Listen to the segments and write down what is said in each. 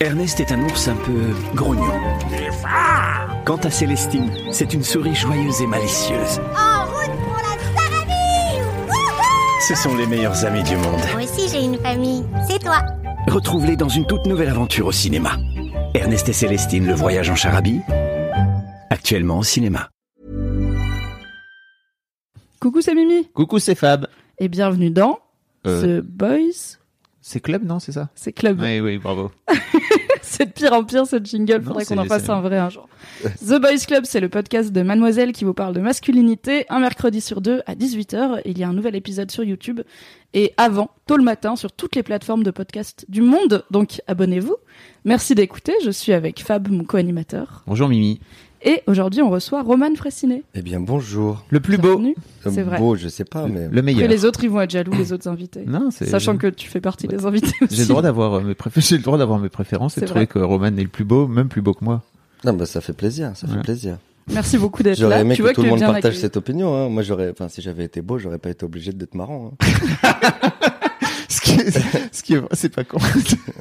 Ernest est un ours un peu grognon. Quant à Célestine, c'est une souris joyeuse et malicieuse. En route pour la Sarabie Ce sont les meilleurs amis du monde. Moi aussi j'ai une famille, c'est toi. Retrouve-les dans une toute nouvelle aventure au cinéma. Ernest et Célestine, le voyage en charabie. Actuellement au cinéma. Coucou, c'est Mimi Coucou, c'est Fab. et bienvenue dans Euh. The Boys. C'est Club, non, c'est ça C'est Club. Oui, oui, bravo. c'est de pire en pire ce jingle, faudrait qu'on en fasse un vrai un jour. The Boys Club, c'est le podcast de Mademoiselle qui vous parle de masculinité, un mercredi sur deux à 18h. Il y a un nouvel épisode sur YouTube et avant, tôt le matin, sur toutes les plateformes de podcast du monde. Donc abonnez-vous. Merci d'écouter, je suis avec Fab, mon co-animateur. Bonjour Mimi. Et aujourd'hui, on reçoit Roman Fressinet. Eh bien, bonjour. Le plus beau. C'est vrai. Beau, je sais pas, mais. le Après, meilleur. les autres, ils vont être jaloux, les autres invités. Non, c'est. Sachant que tu fais partie des invités aussi. J'ai le droit d'avoir euh, mes préfé- j'ai le droit d'avoir mes préférences et de trouver que Roman est le plus beau, même plus beau que moi. Non, bah, ça fait plaisir, ça fait plaisir. Merci beaucoup d'être là. J'aurais aimé tu que vois tout le monde partage accueilli. cette opinion. Hein. Moi, j'aurais, enfin, si j'avais été beau, j'aurais pas été obligé d'être marrant. hein. ce qui est, ce qui est c'est pas con.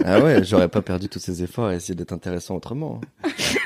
ah ouais, j'aurais pas perdu tous ces efforts à essayer d'être intéressant autrement.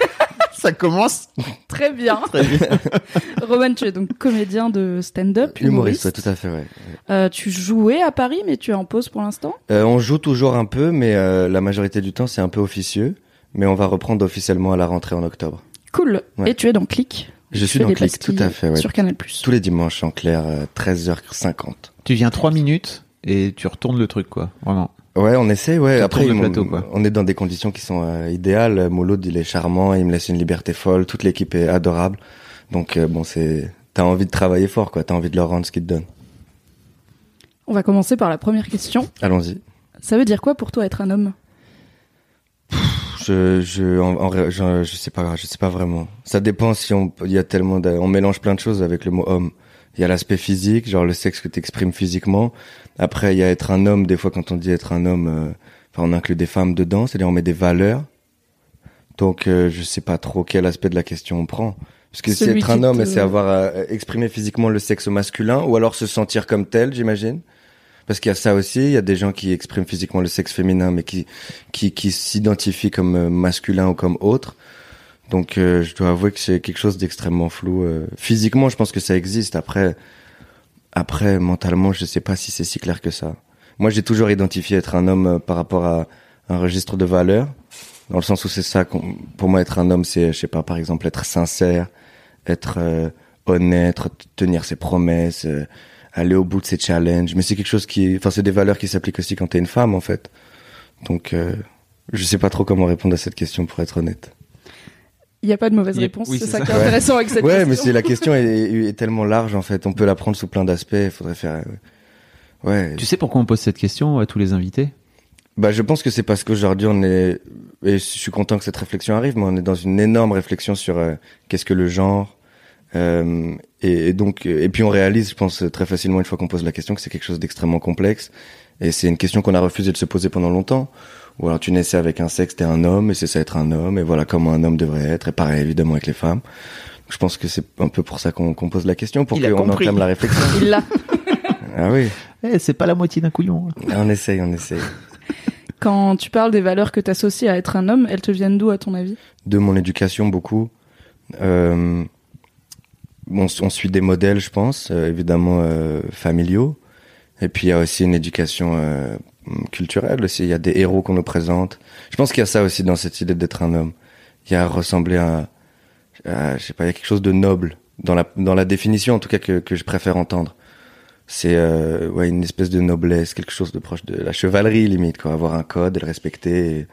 ça commence Très bien. très bien. Roman, tu es donc comédien de stand-up, Humoriste, humoriste. ouais, tout à fait, ouais. Euh, tu jouais à Paris, mais tu es en pause pour l'instant? Euh, on joue toujours un peu, mais euh, la majorité du temps, c'est un peu officieux. Mais on va reprendre officiellement à la rentrée en octobre. Cool. Ouais. Et tu es dans Click. Je Tu suis dans Click, tout à fait, ouais. Sur Canal+. Tous les dimanches en clair, euh, 13h50. tu viens trois minutes et tu retournes le truc, quoi. Vraiment. Ouais, on essaie, ouais. Après, plateau, quoi. on est dans des conditions qui sont euh, idéales. Mouloud, il est charmant, il me laisse une liberté folle. Toute l'équipe est adorable. Donc, euh, bon, c'est, t'as envie de travailler fort, quoi. T'as envie de leur rendre ce qu'ils te donnent. On va commencer par la première question. Allons-y. Ça veut dire quoi pour toi être un homme? Je, je, en, en ré- je, je sais pas, je sais pas vraiment. Ça dépend si on, il y a tellement, de- on mélange plein de choses avec le mot homme. Il y a l'aspect physique, genre le sexe que t'exprimes physiquement. Après, il y a être un homme. Des fois, quand on dit être un homme, euh, enfin, on inclut des femmes dedans, c'est-à-dire on met des valeurs. Donc, euh, je sais pas trop quel aspect de la question on prend. Parce que c'est être un homme, te- c'est avoir à exprimer physiquement le sexe masculin, ou alors se sentir comme tel, j'imagine. Parce qu'il y a ça aussi, il y a des gens qui expriment physiquement le sexe féminin, mais qui qui, qui s'identifient comme euh, masculin ou comme autre. Donc, euh, je dois avouer que c'est quelque chose d'extrêmement flou. euh. Physiquement, je pense que ça existe. Après, après, mentalement, je sais pas si c'est si clair que ça. Moi, j'ai toujours identifié être un homme euh, par rapport à un registre de valeurs, dans le sens où c'est ça. Pour moi, être un homme, c'est, je sais pas, par exemple, être sincère, être euh, honnête, tenir ses promesses, euh, aller au bout de ses challenges. Mais c'est quelque chose qui, enfin, c'est des valeurs qui s'appliquent aussi quand t'es une femme, en fait. Donc, je sais pas trop comment répondre à cette question, pour être honnête. Il n'y a pas de mauvaise réponse. oui, c'est ça, ça. qui est intéressant avec cette ouais, question. mais c'est la question est, est tellement large en fait. On peut la prendre sous plein d'aspects. Il faudrait faire. euh, Ouais. Tu sais pourquoi on pose cette question à tous les invités? Bah, je pense que c'est parce qu'aujourd'hui on est. Et je suis content que cette réflexion arrive, mais on est dans une énorme réflexion sur euh, qu'est-ce que le genre. Euh, et, et donc, euh, et puis on réalise, je pense très facilement une fois qu'on pose la question, que c'est quelque chose d'extrêmement complexe. Et c'est une question qu'on a refusé de se poser pendant longtemps. Ou alors tu naissais avec un sexe, t'es un homme, et c'est ça être un homme, et voilà comment un homme devrait être. Et pareil évidemment avec les femmes. Je pense que c'est un peu pour ça qu'on pose la question, pour qu'on entame la réflexion. Il l'a. ah oui, Eh, c'est pas la moitié d'un couillon. hein. on essaye, on essaye. Quand tu parles des valeurs que tu associes à être un homme, elles te viennent d'où à ton avis? De mon éducation beaucoup. Euh, on, on suit des modèles, je pense, euh, évidemment euh, familiaux. Et puis il y a aussi une éducation euh, culturelle aussi. Il y a des héros qu'on nous présente. Je pense qu'il y a ça aussi dans cette idée d'être un homme. Il y a ressembler à, à, je sais pas, il y a quelque chose de noble dans la dans la définition en tout cas que que je préfère entendre. C'est euh, ouais une espèce de noblesse, quelque chose de proche de la chevalerie limite quoi, avoir un code et le respecter.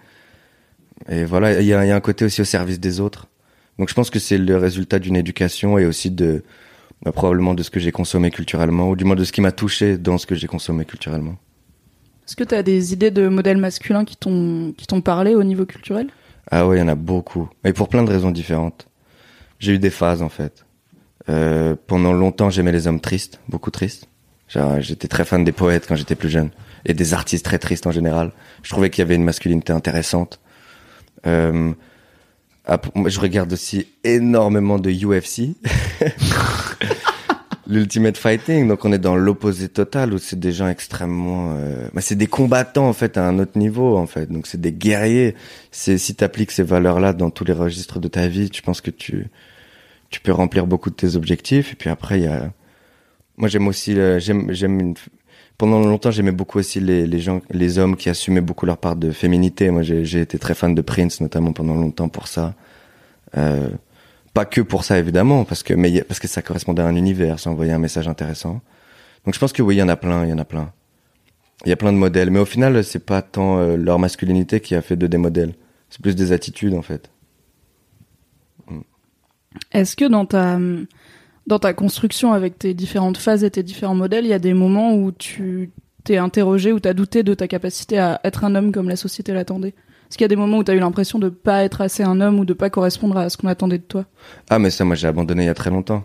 Et, et voilà, il y a, il y a un côté aussi au service des autres. Donc je pense que c'est le résultat d'une éducation et aussi de bah, probablement de ce que j'ai consommé culturellement ou du moins de ce qui m'a touché dans ce que j'ai consommé culturellement. Est-ce que tu as des idées de modèles masculins qui t'ont qui t'ont parlé au niveau culturel? Ah ouais, il y en a beaucoup. Et pour plein de raisons différentes. J'ai eu des phases en fait. Euh, pendant longtemps, j'aimais les hommes tristes, beaucoup tristes. J'étais très fan des poètes quand j'étais plus jeune et des artistes très tristes en général. Je trouvais qu'il y avait une masculinité intéressante. Euh, je regarde aussi énormément de UFC. L'Ultimate Fighting, donc on est dans l'opposé total où c'est des gens extrêmement, euh, bah, c'est des combattants en fait à un autre niveau en fait, donc c'est des guerriers. C'est si t'appliques ces valeurs-là dans tous les registres de ta vie, tu penses que tu tu peux remplir beaucoup de tes objectifs. Et puis après il y a, moi j'aime aussi, euh, j'aime j'aime une... pendant longtemps j'aimais beaucoup aussi les les gens, les hommes qui assumaient beaucoup leur part de féminité. Moi j'ai j'ai été très fan de Prince notamment pendant longtemps pour ça. Euh, pas que pour ça évidemment, parce que mais parce que ça correspondait à un univers, ça envoyait un message intéressant. Donc je pense que oui, il y en a plein, il y en a plein. Il y a plein de modèles, mais au final, c'est pas tant euh, leur masculinité qui a fait de des modèles, c'est plus des attitudes en fait. Est-ce que dans ta dans ta construction avec tes différentes phases et tes différents modèles, il y a des moments où tu t'es interrogé ou t'as douté de ta capacité à être un homme comme la société l'attendait? Est-ce qu'il y a des moments où t'as eu l'impression de pas être assez un homme ou de pas correspondre à ce qu'on attendait de toi? Ah mais ça, moi j'ai abandonné il y a très longtemps.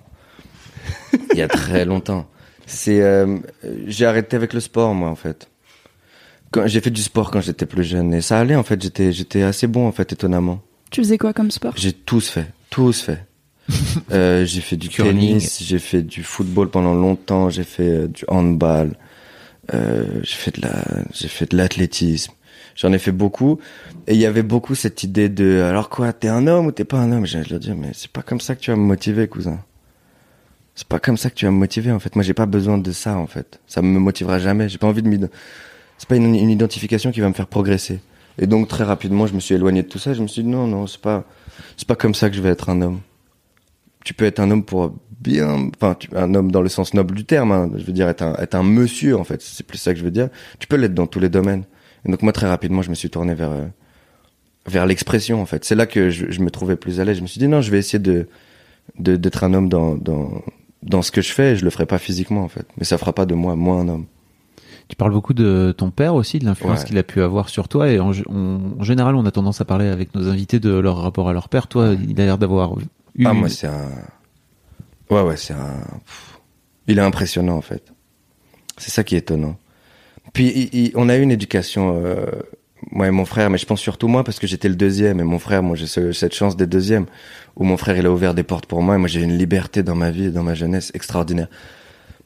il y a très longtemps. C'est, euh, j'ai arrêté avec le sport moi en fait. Quand j'ai fait du sport quand j'étais plus jeune et ça allait en fait. J'étais, j'étais assez bon en fait étonnamment. Tu faisais quoi comme sport? J'ai tous fait, tous fait. Euh, j'ai fait du Curling. tennis, j'ai fait du football pendant longtemps, j'ai fait euh, du handball, euh, j'ai fait de la, j'ai fait de l'athlétisme. J'en ai fait beaucoup et il y avait beaucoup cette idée de alors quoi, t'es un homme ou t'es pas un homme? J'allais leur dire mais c'est pas comme ça que tu vas me motiver, cousin. C'est pas comme ça que tu vas me motiver en fait. Moi j'ai pas besoin de ça en fait. Ça me motivera jamais. J'ai pas envie de m'id- c'est pas une, une identification qui va me faire progresser. Et donc très rapidement je me suis éloigné de tout ça. Je me suis dit non non c'est pas c'est pas comme ça que je vais être un homme. Tu peux être un homme pour bien, enfin, un homme dans le sens noble du terme. hein. Je veux dire être un, être un monsieur en fait. C'est plus ça que je veux dire. Tu peux l'être dans tous les domaines. Et donc moi très rapidement je me suis tourné vers euh, vers l'expression en fait. C'est là que je, je me trouvais plus à l'aise. Je me suis dit non, je vais essayer de d'être un homme dans dans dans ce que je fais. Et je le ferai pas physiquement en fait, mais ça fera pas de moi moins un homme. Tu parles beaucoup de ton père aussi, de l'influence Ouais. qu'il a pu avoir sur toi. Et en, g- on- en général, on a tendance à parler avec nos invités de leur rapport à leur père. Toi, il a l'air d'avoir eu. Ah moi c'est un ouais ouais c'est un il est impressionnant en fait. C'est ça qui est étonnant. Puis on a eu une éducation euh, moi et mon frère, mais je pense surtout moi parce que j'étais le deuxième et mon frère, moi j'ai ce- cette chance d'être deuxième où mon frère il a ouvert des portes pour moi et moi j'ai une liberté dans ma vie et dans ma jeunesse extraordinaire.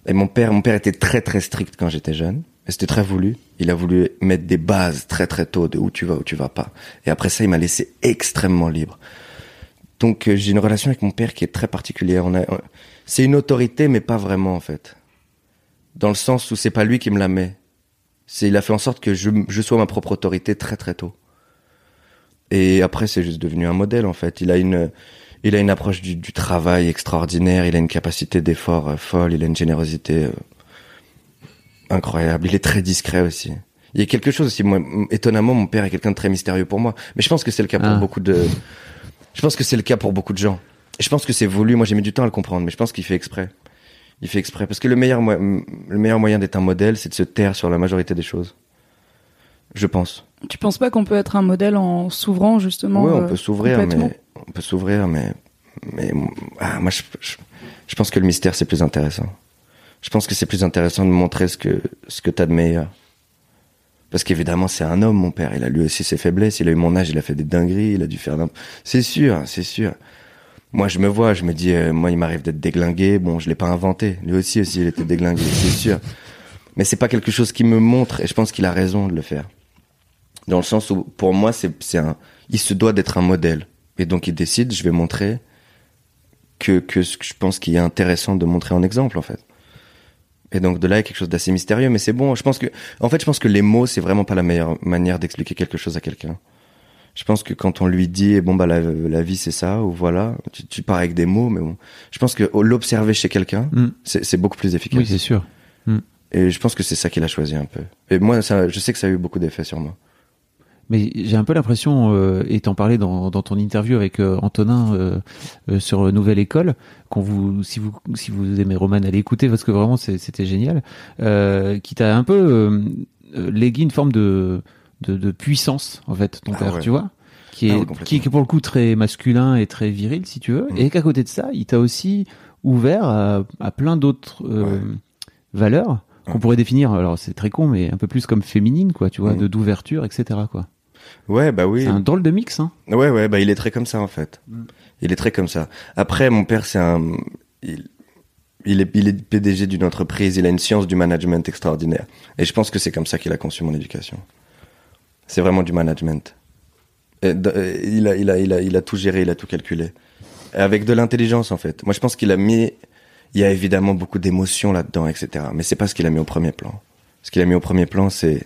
Et mon père, mon père était très très strict quand j'étais jeune. Et c'était très voulu. Il a voulu mettre des bases très très tôt de où tu vas, où tu vas pas. Et après ça, il m'a laissé extrêmement libre. Donc euh, j'ai une relation avec mon père qui est très particulière. On a, c'est une autorité, mais pas vraiment en fait. Dans le sens où c'est pas lui qui me la met. C'est il a fait en sorte que je, je sois ma propre autorité très très tôt. Et après c'est juste devenu un modèle en fait. Il a une il a une approche du, du travail extraordinaire. Il a une capacité d'effort euh, folle. Il a une générosité euh, incroyable. Il est très discret aussi. Il y a quelque chose aussi. Moi, étonnamment, mon père est quelqu'un de très mystérieux pour moi. Mais je pense que c'est le cas pour Ah. beaucoup de. Je pense que c'est le cas pour beaucoup de gens. Je pense que c'est voulu. Moi, j'ai mis du temps à le comprendre, mais je pense qu'il fait exprès. Il fait exprès parce que le meilleur, mo- le meilleur moyen d'être un modèle, c'est de se taire sur la majorité des choses. Je pense. Tu penses pas qu'on peut être un modèle en s'ouvrant justement Oui, on euh, peut s'ouvrir, mais on peut s'ouvrir, mais mais ah, moi, je, je, je pense que le mystère c'est plus intéressant. Je pense que c'est plus intéressant de montrer ce que ce que t'as de meilleur. Parce qu'évidemment, c'est un homme, mon père. Il a lui aussi ses faiblesses. Il a eu mon âge, il a fait des dingueries, il a dû faire. C'est sûr, c'est sûr. Moi, je me vois, je me dis, euh, moi, il m'arrive d'être déglingué. Bon, je l'ai pas inventé. Lui aussi, aussi, il était déglingué, c'est sûr. Mais c'est pas quelque chose qui me montre, et je pense qu'il a raison de le faire. Dans le sens où, pour moi, c'est, un, il se doit d'être un modèle. Et donc, il décide, je vais montrer que, que ce que je pense qu'il est intéressant de montrer en exemple, en fait. Et donc, de là, il y a quelque chose d'assez mystérieux, mais c'est bon. Je pense que, en fait, je pense que les mots, c'est vraiment pas la meilleure manière d'expliquer quelque chose à quelqu'un. Je pense que quand on lui dit, bon, bah, la, la vie, c'est ça, ou voilà, tu, tu pars avec des mots, mais bon. Je pense que l'observer chez quelqu'un, Mm. c'est, beaucoup plus efficace. Oui, c'est sûr. Et je pense que c'est ça qu'il a choisi un peu. Et moi, ça, je sais que ça a eu beaucoup d'effets sur moi. Mais j'ai un peu l'impression, euh, t'en parlais dans, dans ton interview avec euh, Antonin euh, sur Nouvelle École, qu'on vous, si vous, si vous aimez Roman, allez écouter parce que vraiment c'était génial, qui t'a un peu légué une forme de, de, de puissance, en fait, ton Ah père, ouais. tu vois qui est, Ah complètement. qui est pour le coup très masculin et très viril, si tu veux. Mm. Et qu'à côté de ça, il t'a aussi ouvert à, à plein d'autres euh, Ouais. valeurs qu'on pourrait définir, alors c'est très con, mais un peu plus comme féminine, quoi, tu vois, Mm. de d'ouverture, etc., quoi. Ouais, bah oui. C'est un drôle de mix, hein. Ouais, ouais, bah il est très comme ça en fait. Mm. Il est très comme ça. Après, mon père, c'est un, il, il est, il est PDG d'une entreprise. Il a une science du management extraordinaire. Et je pense que c'est comme ça qu'il a conçu mon éducation. C'est vraiment du management. Euh, il a, il a, il a, il a tout géré, il a tout calculé. Et avec de l'intelligence en fait. Moi, je pense qu'il a mis, il y a évidemment beaucoup d'émotions là-dedans, etc. Mais c'est pas ce qu'il a mis au premier plan. Ce qu'il a mis au premier plan, c'est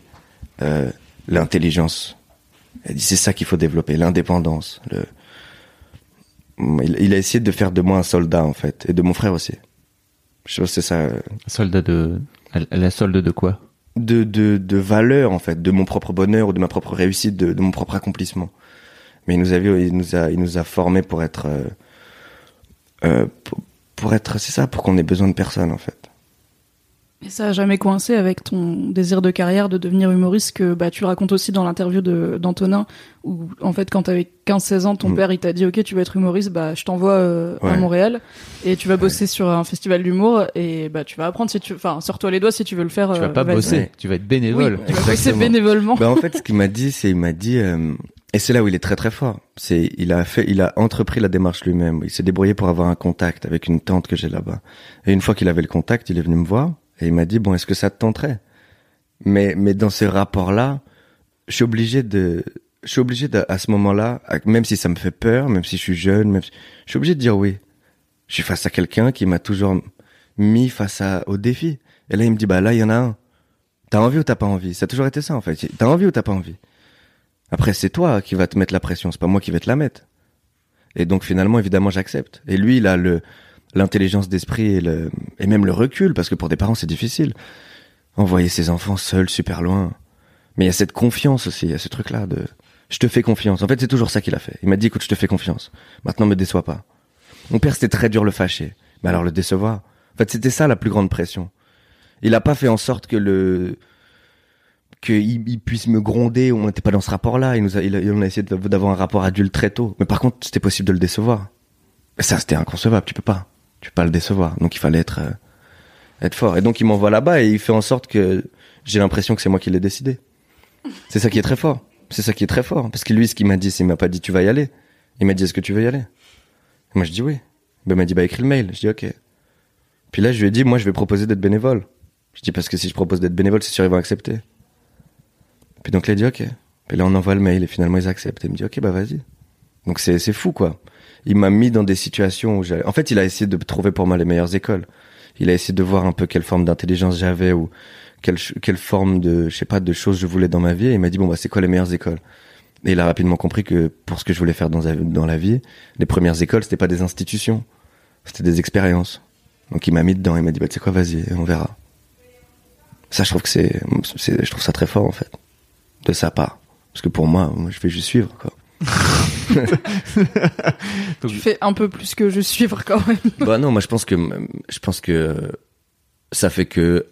euh, l'intelligence. C'est ça qu'il faut développer, l'indépendance. Le... Il, a essayé de faire de moi un soldat en fait, et de mon frère aussi. Je pense que c'est ça, euh, Soldat de, la solde de quoi? De, de, de valeur en fait, de mon propre bonheur ou de ma propre réussite, de, de mon propre accomplissement. Mais il nous a vu, il nous a, il nous a formés pour être, euh, euh, pour, pour être, c'est ça, pour qu'on ait besoin de personne en fait. Et ça a jamais coincé avec ton désir de carrière de devenir humoriste que bah, tu racontes aussi dans l'interview de- d'Antonin où en fait quand t'avais 15-16 ans ton Mm. père il t'a dit ok tu vas être humoriste bah je t'envoie euh, à. Montréal et tu vas bosser sur un festival d'humour et bah tu vas apprendre si tu enfin sors-toi les doigts si tu veux le faire Tu vas euh, pas bosser, Ouais. tu vas être oui, bénévole. tu vas bosser bénévolement Bah en fait, ce qu'il m'a dit, c'est il m'a dit euh, et c'est là où il est très très fort. C'est il a fait, il a entrepris la démarche lui-même. Il s'est débrouillé pour avoir un contact avec une tante que j'ai là-bas. Et une fois qu'il avait le contact, il est venu me voir et il m'a dit bon, est-ce que ça te tenterait? Mais mais dans ce rapport-là, je suis obligé de je suis obligé de, à ce moment-là, même si ça me fait peur, même si je suis jeune, même si, je suis obligé de dire oui. Je suis face à quelqu'un qui m'a toujours mis face à, au défi. Et là, il me dit, bah là, il y en a un. T'as envie ou t'as pas envie? Ça a toujours été ça, en fait. T'as envie ou t'as pas envie? Après, c'est toi qui vas te mettre la pression, c'est pas moi qui vais te la mettre. Et donc, finalement, évidemment, j'accepte. Et lui, il a le l'intelligence d'esprit et, et même le recul, parce que pour des parents, c'est difficile. Envoyer ses enfants seuls super loin. Mais il y a cette confiance aussi, il y a ce truc-là de je te fais confiance. En fait, c'est toujours ça qu'il a fait. Il m'a dit, écoute, je te fais confiance. Maintenant, me déçois pas. Mon père, c'était très dur le fâcher. Mais alors le décevoir? En fait, c'était ça la plus grande pression. Il a pas fait en sorte que le qu'il il puisse me gronder. On n'était pas dans ce rapport-là. Il nous a, il a, on a essayé d'avoir un rapport adulte très tôt. Mais par contre, c'était possible de le décevoir. Ça, c'était inconcevable. Tu peux pas. Tu peux pas le décevoir. Donc, il fallait être euh, être fort. Et donc, il m'envoie là-bas et il fait en sorte que j'ai l'impression que c'est moi qui l'ai décidé. C'est ça qui est très fort. C'est ça qui est très fort. Parce que lui, ce qu'il m'a dit, c'est il m'a pas dit tu vas y aller. Il m'a dit est-ce que tu veux y aller? Moi, je dis oui. Ben, il m'a dit bah écris le mail. Je dis ok. Puis là, je lui ai dit moi, je vais proposer d'être bénévole. Je dis parce que si je propose d'être bénévole, c'est sûr ils vont accepter. Puis donc là, il dit ok. Puis là, on envoie le mail et finalement ils acceptent. Et il me dit ok bah vas-y. Donc c'est fou quoi. Il m'a mis dans des situations où j'allais. En fait, il a essayé de trouver pour moi les meilleures écoles. Il a essayé de voir un peu quelle forme d'intelligence j'avais ou quelle quelle forme de je sais pas de choses je voulais dans ma vie. Et il m'a dit bon bah c'est quoi les meilleures écoles? Et il a rapidement compris que pour ce que je voulais faire dans, dans la vie, les premières écoles c'était pas des institutions, c'était des expériences. Donc il m'a mis dedans. Il m'a dit bah tu sais quoi vas-y on verra. Ça je trouve que c'est je trouve ça très fort en fait de sa part. Parce que pour moi, moi je vais juste suivre quoi. tu fais un peu plus que je suivre quand même bah non, moi je pense que je pense que ça fait que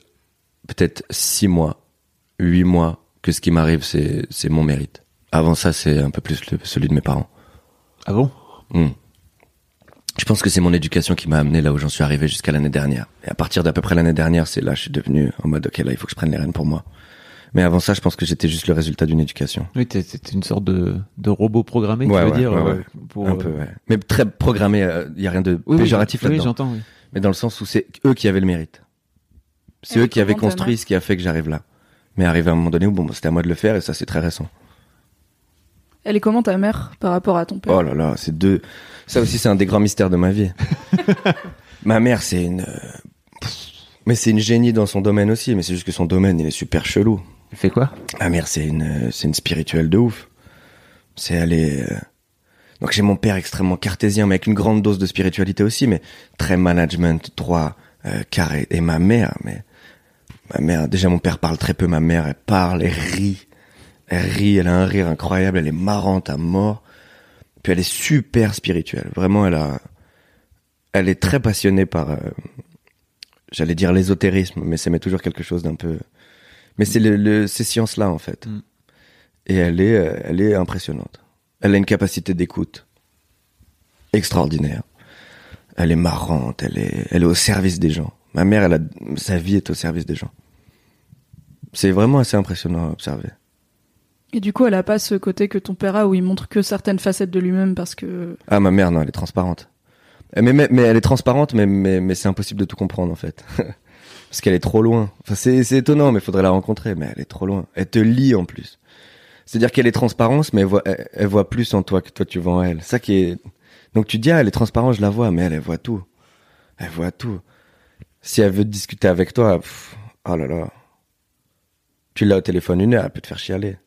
peut-être six mois, huit mois que ce qui m'arrive c'est c'est mon mérite. Avant ça, c'est un peu plus le- celui de mes parents. Ah bon? Hmm. Je pense que c'est mon éducation qui m'a amené là où j'en suis arrivé jusqu'à l'année dernière. Et à partir d'à peu près l'année dernière, c'est là je suis devenu en mode ok là il faut que je prenne les rênes pour moi. Mais avant ça, je pense que j'étais juste le résultat d'une éducation. Oui, t'es une sorte de, de robot programmé, Ouais, tu veux ouais, dire ouais, euh, ouais. pour, un euh, peu, ouais. Mais très programmé. Il y a rien de oui, oui, péjoratif oui, là-dedans. j'entends. Oui. mais dans le sens où c'est eux qui avaient le mérite. C'est eux qui avaient construit ce qui a fait que j'arrive là. Mais arrivé à un moment donné où bon, bah, c'était à moi de le faire et ça c'est très récent. elle est comment ta mère par rapport à ton père Oh là là, c'est deux. Ça aussi c'est un des grands mystères de ma vie. ma mère c'est une, euh, mais c'est une génie dans son domaine aussi. Mais c'est juste que son domaine il est super chelou. Il fait quoi? Ma mère c'est une, c'est une spirituelle de ouf. C'est aller. euh, Donc j'ai mon père extrêmement cartésien, mais avec une grande dose de spiritualité aussi, mais très management, droit, euh, carré. Et ma mère, mais ma mère, déjà mon père parle très peu, ma mère elle parle, elle rit, elle rit, elle a un rire incroyable, elle est marrante à mort. Puis elle est super spirituelle, vraiment elle a, elle est très passionnée par, euh, j'allais dire l'ésotérisme, mais ça met toujours quelque chose d'un peu. Mais c'est le, le- ces sciences-là, en fait. Mm. Et elle est, euh, elle est impressionnante. Elle a une capacité d'écoute extraordinaire. Elle est marrante, elle est, elle est au service des gens. Ma mère, elle a, sa vie est au service des gens. C'est vraiment assez impressionnant à observer. Et du coup, elle a pas ce côté que ton père a où il montre que certaines facettes de lui-même parce que. Ah, ma mère, non, elle est transparente. Mais, mais, mais elle est transparente, mais, mais, mais c'est impossible de tout comprendre, en fait. Parce qu'elle est trop loin. Enfin, c'est, étonnant, mais faudrait la rencontrer, mais elle est trop loin. Elle te lit, en plus. C'est-à-dire qu'elle est transparente, mais elle voit, elle, voit plus en toi que toi tu vois en elle. Ça qui est, donc tu dis, ah, elle est transparente, je la vois, mais elle, elle voit tout. Elle voit tout. Si elle veut discuter avec toi, oh là là. Tu l'as au téléphone une heure, elle peut te faire chialer.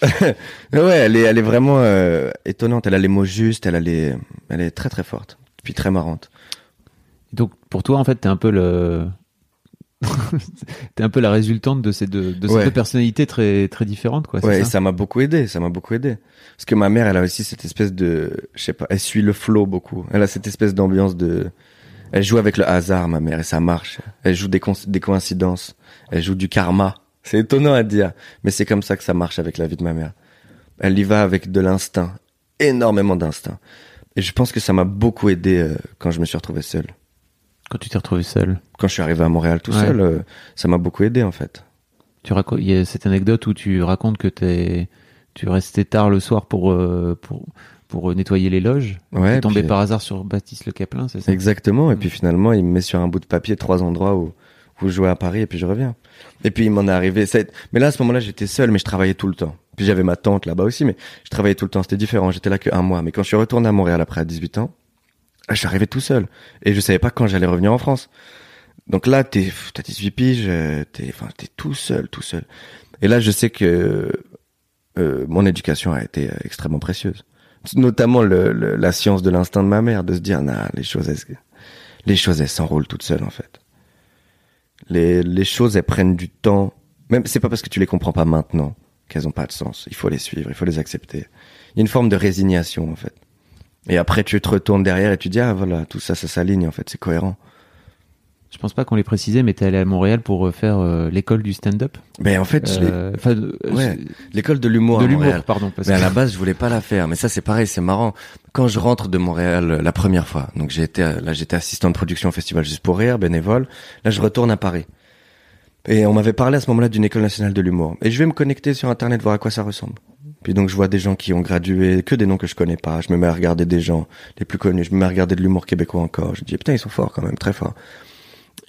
ouais, elle est, elle est vraiment euh, étonnante. Elle a les mots justes, elle a les, elle est très très forte, puis très marrante. Donc pour toi, en fait, t'es un peu le, t'es un peu la résultante de ces deux, de ces Ouais. deux personnalités très très différentes, quoi. Ouais, et ça ça m'a beaucoup aidé, ça m'a beaucoup aidé. Parce que ma mère, elle a aussi cette espèce de, je sais pas, elle suit le flow beaucoup. Elle a cette espèce d'ambiance de, elle joue avec le hasard, ma mère, et ça marche. Elle joue des, des coïncidences. Elle joue du karma. C'est étonnant à dire, mais c'est comme ça que ça marche avec la vie de ma mère. Elle y va avec de l'instinct, énormément d'instinct. Et je pense que ça m'a beaucoup aidé euh, quand je me suis retrouvé seul. Quand tu t'es retrouvé seul, Quand je suis arrivé à Montréal tout Ouais. seul, euh, ça m'a beaucoup aidé en fait. tu racontes, il y a cette anecdote où tu racontes que t'es, tu restais tard le soir pour euh, pour pour nettoyer les loges. Ouais, tu tombé puis- par hasard sur Baptiste Le Caplin, c'est ça? Exactement. Et puis finalement, il me met sur un bout de papier trois endroits où, où je jouais à Paris et puis je reviens. Et puis il m'en est arrivé. ça Mais là, à ce moment-là, j'étais seul, mais je travaillais tout le temps. Puis j'avais ma tante là-bas aussi, mais je travaillais tout le temps. C'était différent. J'étais là que un mois. Mais quand je suis retourné à Montréal après à 18 ans, suis arrivé tout seul. Et je savais pas quand j'allais revenir en France. Donc là, t'es, t'as 18 piges, t'es, enfin, t'es tout seul, tout seul. Et là, je sais que euh, mon éducation a été euh, extrêmement précieuse. Notamment le, le- la science de l'instinct de ma mère, de se dire, nah, les choses, elles, les choses, elles s'enroulent toutes seules, en fait. Les, les choses, elles prennent du temps. Même, c'est pas parce que tu les comprends pas maintenant qu'elles ont pas de sens. Il faut les suivre, il faut les accepter. Il y a une forme de résignation, en fait. Et après, tu te retournes derrière et tu dis, ah, voilà, tout ça, ça s'aligne, en fait, c'est cohérent. Je pense pas qu'on l'ait précisé, mais t'es allé à Montréal pour euh, faire euh, l'école du stand-up. Mais en fait, Euh, Ouais, c'est- l'école de l'humour de l'humour, pardon. Parce Mais à la base, je voulais pas la faire. Mais ça, c'est pareil, c'est marrant. Quand je rentre de Montréal euh, la première fois, donc j'ai été, euh, là, j'étais assistant de production au festival Juste pour rire, bénévole. Là, je retourne à Paris. Et on m'avait parlé à ce moment-là d'une école nationale de l'humour. Et je vais me connecter sur Internet, voir à quoi ça ressemble. Puis donc, je vois des gens qui ont gradué, que des noms que je connais pas. Je me mets à regarder des gens les plus connus. Je me mets à regarder de l'humour québécois encore. Je dis, putain, ils sont forts quand même, très forts.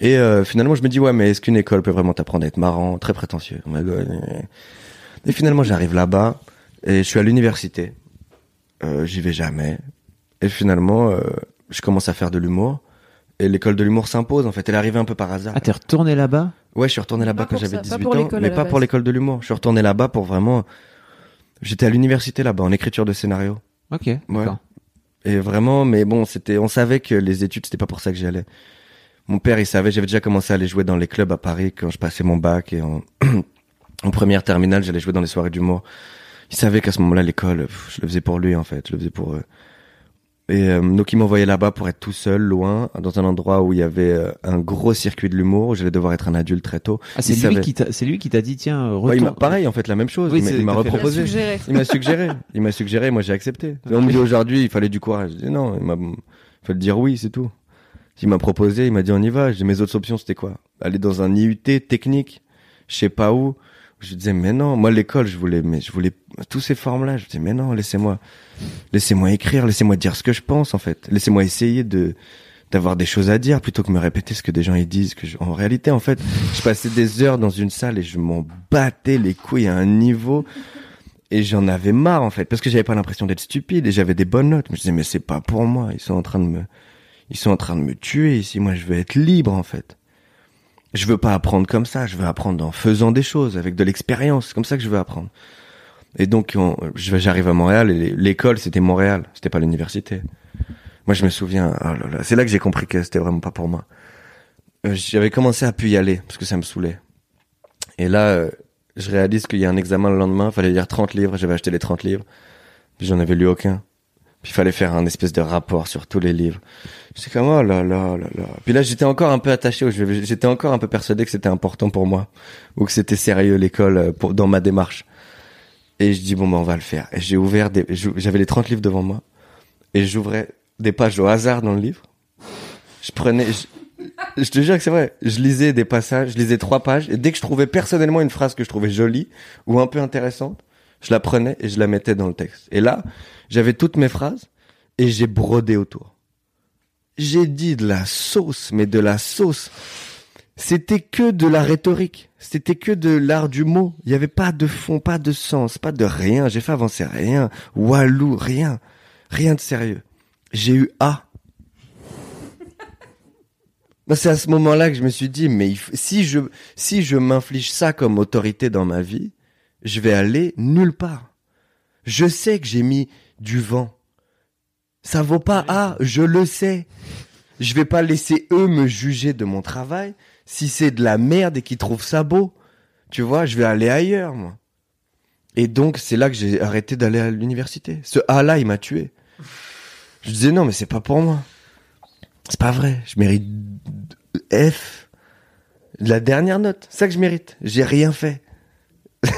Et euh, finalement, je me dis, ouais, mais est-ce qu'une école peut vraiment t'apprendre à être marrant, très prétentieux? Oh my God. Et finalement, j'arrive là-bas et je suis à l'université. Euh, J'y vais jamais. Et finalement, euh, je commence à faire de l'humour. Et l'école de l'humour s'impose, en fait. Elle est arrivée un peu par hasard. Ah, t'es retourné là-bas? Ouais, je suis retourné là-bas quand j'avais ça, pas 18 pour ans, mais pas base. pour l'école de l'humour. Je suis retourné là-bas pour vraiment... J'étais à l'université là-bas, en écriture de scénario. Ok, d'accord. Et vraiment, mais bon, c'était, on savait que les études, c'était pas pour ça que j'y allais. Mon père, il savait, j'avais déjà commencé à aller jouer dans les clubs à Paris quand je passais mon bac et en, en première terminale, j'allais jouer dans les soirées d'humour. Il savait qu'à ce moment-là, l'école, je le faisais pour lui, en fait. Je le faisais pour eux. Et euh, donc, il m'envoyait là-bas pour être tout seul, loin, dans un endroit où il y avait euh, un gros circuit de l'humour, où j'allais devoir être un adulte très tôt. Ah, c'est lui savait. qui t'a, c'est lui qui t'a dit tiens, euh, Ouais, il m'a- retourne. pareil, en fait, la même chose. Oui, il il m'a reproposé. suggéré. Il m'a suggéré. Il m'a suggéré, moi j'ai accepté. On me dit aujourd'hui, il fallait du courage. Je dis non, il m'a, il fallait dire oui, c'est tout. Il m'a proposé, il m'a dit on y va. Dis mes autres options c'était quoi? Aller dans un IUT technique, je sais pas où. Je disais mais non, moi l'école je voulais, mais je voulais tous ces formes là. Je disais mais non, laissez-moi, laissez-moi écrire, laissez-moi dire ce que je pense en fait. Laissez-moi essayer de d'avoir des choses à dire plutôt que me répéter ce que des gens ils disent. Que je- en réalité en fait, je passais des heures dans une salle et je m'en battais les couilles à un niveau et j'en avais marre en fait parce que j'avais pas l'impression d'être stupide et j'avais des bonnes notes. Je me disais mais c'est pas pour moi. Ils sont en train de me, ils sont en train de me tuer ici. Moi je veux être libre en fait. Je veux pas apprendre comme ça. Je veux apprendre en faisant des choses avec de l'expérience. C'est comme ça que je veux apprendre. Et donc j'arrive à Montréal et l'école c'était Montréal, c'était pas l'université. Moi je me souviens, oh c'est là que j'ai compris que c'était vraiment pas pour moi. Euh, J'avais commencé à plus y aller parce que ça me saoulait. Et là, euh, je réalise qu'il y a un examen le lendemain, fallait lire 30 livres, j'avais acheté les 30 livres, puis j'en avais lu aucun. Puis il fallait faire un espèce de rapport sur tous les livres. J'étais comme oh là là là là. Puis là j'étais encore un peu attaché, j'étais encore un peu persuadé que c'était important pour moi ou que c'était sérieux l'école euh, dans ma démarche. Et je dis bon ben on va le faire. Et j'ai ouvert des, j'avais les 30 livres devant moi et j'ouvrais des pages au hasard dans le livre. Je prenais, je, je te jure que c'est vrai. Je lisais des passages, je lisais trois pages et dès que je trouvais personnellement une phrase que je trouvais jolie ou un peu intéressante, je la prenais et je la mettais dans le texte. Et là, j'avais toutes mes phrases et j'ai brodé autour. J'ai dit de la sauce, mais de la sauce. C'était que de la rhétorique. C'était que de l'art du mot. Il n'y avait pas de fond, pas de sens, pas de rien. J'ai fait avancer rien. Walou, rien. Rien de sérieux. J'ai eu A. C'est à ce moment-là que je me suis dit, mais si je, si je m'inflige ça comme autorité dans ma vie, je vais aller nulle part. Je sais que j'ai mis du vent. Ça vaut pas ah, je le sais. Je vais pas laisser eux me juger de mon travail. Si c'est de la merde et qu'ils trouvent ça beau, tu vois, je vais aller ailleurs, moi. Et donc, c'est là que j'ai arrêté d'aller à l'université. Ce A-là, il m'a tué. Je disais non, mais c'est pas pour moi. C'est pas vrai. Je mérite F. La dernière note. C'est ça que je mérite. J'ai rien fait.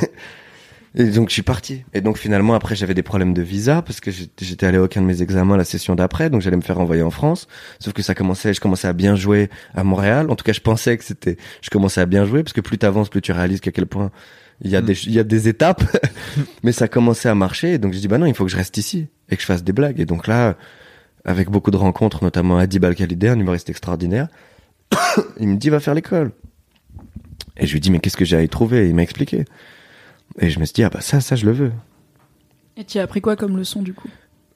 Et donc je suis parti. Et donc finalement après j'avais des problèmes de visa parce que j'étais allé à aucun de mes examens la session d'après, donc j'allais me faire envoyer en France. Sauf que ça commençait, je commençais à bien jouer à Montréal. En tout cas je pensais que c'était, je commençais à bien jouer parce que plus t'avances, plus tu réalises qu'à quel point il y a mm. des, il y a des étapes. Mais ça commençait à marcher. Et donc je dis bah non, il faut que je reste ici et que je fasse des blagues. Et donc là, avec beaucoup de rencontres, notamment Adi Balkalidé, un humoriste extraordinaire, il me dit va faire l'école. Et je lui dis mais qu'est-ce que j'ai à y trouver? Il m'a expliqué. Et je me suis dit, ah bah ça, ça, je le veux. Et tu as appris quoi comme leçon du coup?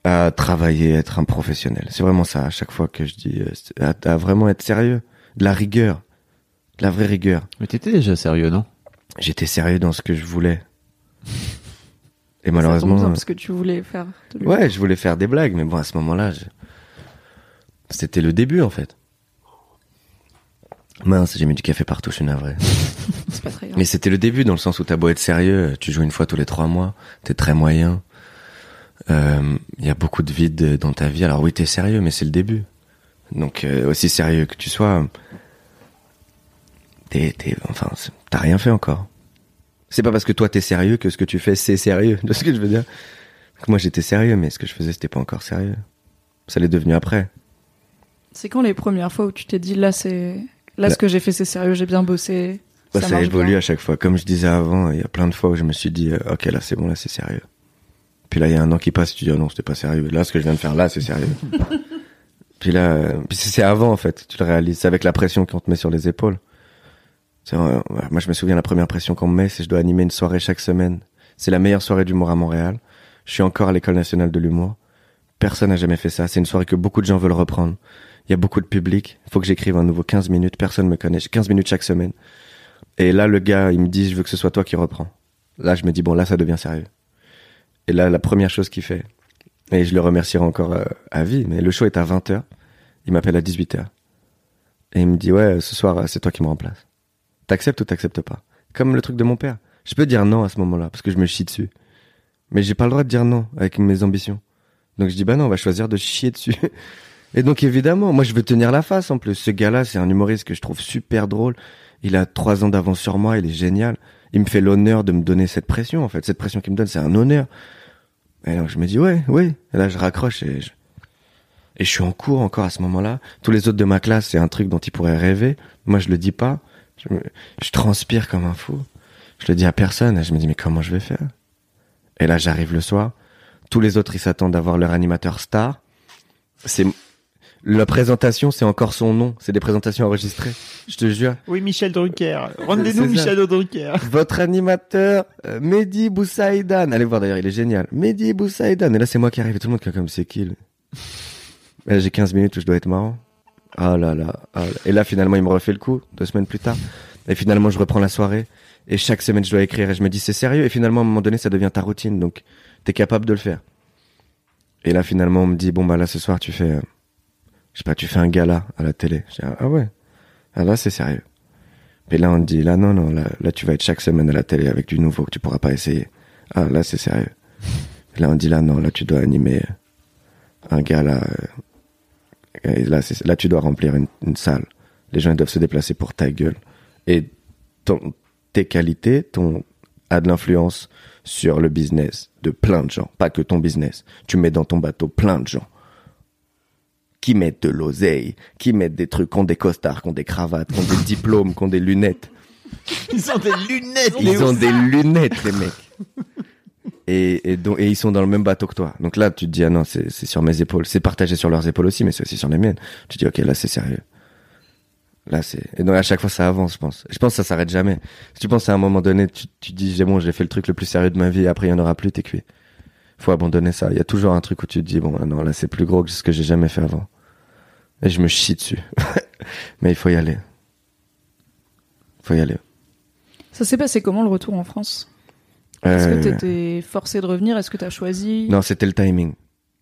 À travailler, être un professionnel. C'est vraiment ça, à chaque fois que je dis, euh, à, vraiment être sérieux. De la rigueur. De la vraie rigueur. Mais t'étais déjà sérieux, non? J'étais sérieux dans ce que je voulais. Et malheureusement. Ça parce que tu voulais faire. Ouais, je voulais faire des blagues, mais bon, à ce moment-là, c'était le début en fait. Mince, j'ai mis du café partout, je suis navré. C'est pas très grave. Mais c'était le début, dans le sens où t'as beau être sérieux, tu joues une fois tous les trois mois, t'es très moyen. Il euh, y a beaucoup de vide dans ta vie. Alors oui, t'es sérieux, mais c'est le début. Donc euh, aussi sérieux que tu sois, t'es, t'es, enfin, t'as rien fait encore. C'est pas parce que toi t'es sérieux que ce que tu fais c'est sérieux. De ce que je veux dire? moi j'étais sérieux, mais ce que je faisais c'était pas encore sérieux. Ça l'est devenu après. C'est quand les premières fois où tu t'es dit là c'est Là, ce que j'ai fait, c'est sérieux, j'ai bien bossé? Ça, ça évolue à chaque fois. Comme je disais avant, il y a plein de fois où je me suis dit, euh, ok, là, c'est bon, là, c'est sérieux. Puis là, il y a un an qui passe, tu dis, oh non, c'était pas sérieux. Là, ce que je viens de faire là, c'est sérieux. puis là, euh, puis c'est avant, en fait, tu le réalises. C'est avec la pression qu'on te met sur les épaules. Euh, moi, je me souviens la première pression qu'on me met, c'est je dois animer une soirée chaque semaine. C'est la meilleure soirée d'humour à Montréal. Je suis encore à l'école nationale de l'humour. Personne n'a jamais fait ça. C'est une soirée que beaucoup de gens veulent reprendre. Il y a beaucoup de public. Il faut que j'écrive un nouveau 15 minutes. Personne me connaît. J'ai 15 minutes chaque semaine. Et là, le gars, il me dit, je veux que ce soit toi qui reprends. Là, je me dis, bon, là, ça devient sérieux. Et là, la première chose qu'il fait, et je le remercierai encore euh, à vie, mais le show est à 20h. Il m'appelle à 18h. Et il me dit, ouais, ce soir, c'est toi qui me remplace. T'acceptes ou t'acceptes pas? Comme le truc de mon père. Je peux dire non à ce moment-là, parce que je me chie dessus. Mais j'ai pas le droit de dire non avec mes ambitions. Donc je dis, bah non, on va choisir de chier dessus. Et donc évidemment, moi je veux tenir la face en plus. Ce gars-là, c'est un humoriste que je trouve super drôle. Il a trois ans d'avance sur moi, il est génial. Il me fait l'honneur de me donner cette pression en fait. Cette pression qu'il me donne, c'est un honneur. Et donc je me dis ouais, oui. Et là je raccroche et je, et je suis en cours encore à ce moment-là. Tous les autres de ma classe, c'est un truc dont ils pourraient rêver. Moi je le dis pas. Je, je transpire comme un fou. Je le dis à personne et je me dis mais comment je vais faire? Et là j'arrive le soir. Tous les autres ils s'attendent d'avoir leur animateur star. C'est la présentation, c'est encore son nom. C'est des présentations enregistrées. Je te jure. Oui, Michel Drucker. Rendez-nous Michel Drucker. Votre animateur, euh, Mehdi Boussaïdan. Allez voir d'ailleurs, il est génial. Mehdi Boussaïdan. Et là, c'est moi qui arrive. Et tout le monde qui comme c'est qui J'ai 15 minutes où je dois être marrant. Ah là là. Et là, finalement, il me refait le coup, deux semaines plus tard. Et finalement, je reprends la soirée. Et chaque semaine, je dois écrire. Et je me dis, c'est sérieux. Et finalement, à un moment donné, ça devient ta routine. Donc, t'es capable de le faire. Et là, finalement, on me dit, bon, bah là, ce soir, tu fais... Euh, je sais pas, tu fais un gala à la télé. Je dis, ah ouais, ah là c'est sérieux. Et là on te dit, là non, non, là, tu vas être chaque semaine à la télé avec du nouveau que tu pourras pas essayer. Ah là c'est sérieux. Et là on dit, là non, là tu dois animer un gars là, euh, et là, là tu dois remplir une, une salle. Les gens ils doivent se déplacer pour ta gueule. Et ton, tes qualités ton, a de l'influence sur le business de plein de gens, pas que ton business. Tu mets dans ton bateau plein de gens qui mettent de l'oseille, qui mettent des trucs, qui ont des costards, qui ont des cravates, qui ont des diplômes, qui ont des lunettes. Ils ont des lunettes. Ils ont des lunettes, les mecs. Et, et, donc, et ils sont dans le même bateau que toi. Donc là, tu te dis, ah non, c'est sur mes épaules. C'est partagé sur leurs épaules aussi, mais c'est aussi sur les miennes. Tu te dis, ok, là, c'est sérieux. Là, c'est. Et donc, à chaque fois, ça avance, je pense. Je pense que ça s'arrête jamais. Si tu penses à un moment donné, tu, tu te dis, j'ai bon, j'ai fait le truc le plus sérieux de ma vie, après, il y en aura plus, t'es cuit. Faut abandonner ça. Il y a toujours un truc où tu te dis, bon, non, là, c'est plus gros que ce que j'ai jamais fait avant. Et je me chie dessus. mais il faut y aller. Faut y aller. Ça s'est passé comment le retour en France? Est-ce Euh, que t'étais forcé de revenir? Est-ce que t'as choisi? Non, c'était le timing.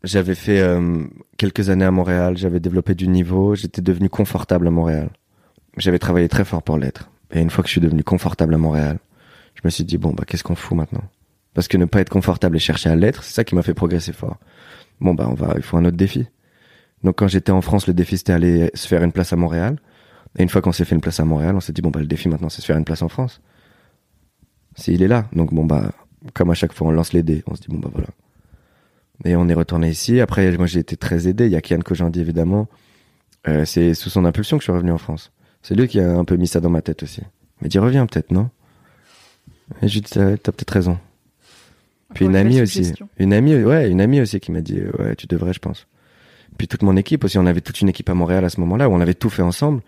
J'avais fait euh, quelques années à Montréal, j'avais développé du niveau, j'étais devenu confortable à Montréal. J'avais travaillé très fort pour l'être. Et une fois que je suis devenu confortable à Montréal, je me suis dit, bon, bah, qu'est-ce qu'on fout maintenant? Parce que ne pas être confortable et chercher à l'être, c'est ça qui m'a fait progresser fort. Bon, bah, on va, il faut un autre défi. Donc, quand j'étais en France, le défi, c'était aller se faire une place à Montréal. Et une fois qu'on s'est fait une place à Montréal, on s'est dit, bon, bah, le défi maintenant, c'est se faire une place en France. S'il est là. Donc, bon, bah, comme à chaque fois, on lance les dés. On se dit, bon, bah, voilà. Et on est retourné ici. Après, moi, j'ai été très aidé. Il y a Kian Kojandi, évidemment. Euh, c'est sous son impulsion que je suis revenu en France. C'est lui qui a un peu mis ça dans ma tête aussi. Il m'a dit, reviens peut-être, non? Et je lui t'as peut-être raison. Puis une amie aussi. Une amie, ouais, une amie aussi qui m'a dit, ouais, tu devrais, je pense. Puis toute mon équipe aussi. On avait toute une équipe à Montréal à ce moment-là où on avait tout fait ensemble.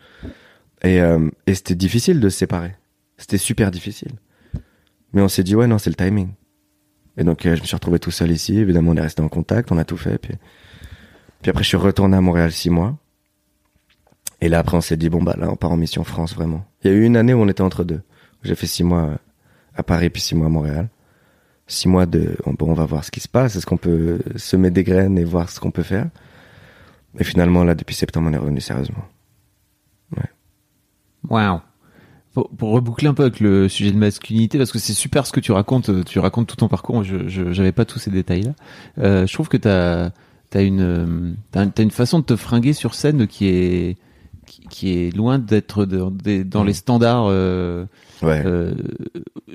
Et, euh, et c'était difficile de se séparer. C'était super difficile. Mais on s'est dit, ouais, non, c'est le timing. Et donc, euh, je me suis retrouvé tout seul ici. Évidemment, on est resté en contact, on a tout fait. Puis, puis après, je suis retourné à Montréal six mois. Et là, après, on s'est dit, bon, bah là, on part en mission France, vraiment. Il y a eu une année où on était entre deux. J'ai fait six mois euh, à Paris, puis six mois à Montréal. Six mois de, bon, on va voir ce qui se passe. Est-ce qu'on peut semer des graines et voir ce qu'on peut faire? Et finalement, là, depuis septembre, on est revenu sérieusement. Waouh. Pour, pour reboucler un peu avec le sujet de masculinité, parce que c'est super ce que tu racontes, tu racontes tout ton parcours, je j'avais pas tous ces détails-là. Euh, je trouve que as une euh, t'as une façon de te fringuer sur scène qui est qui, qui est loin d'être dans les standards, euh, Ouais. euh,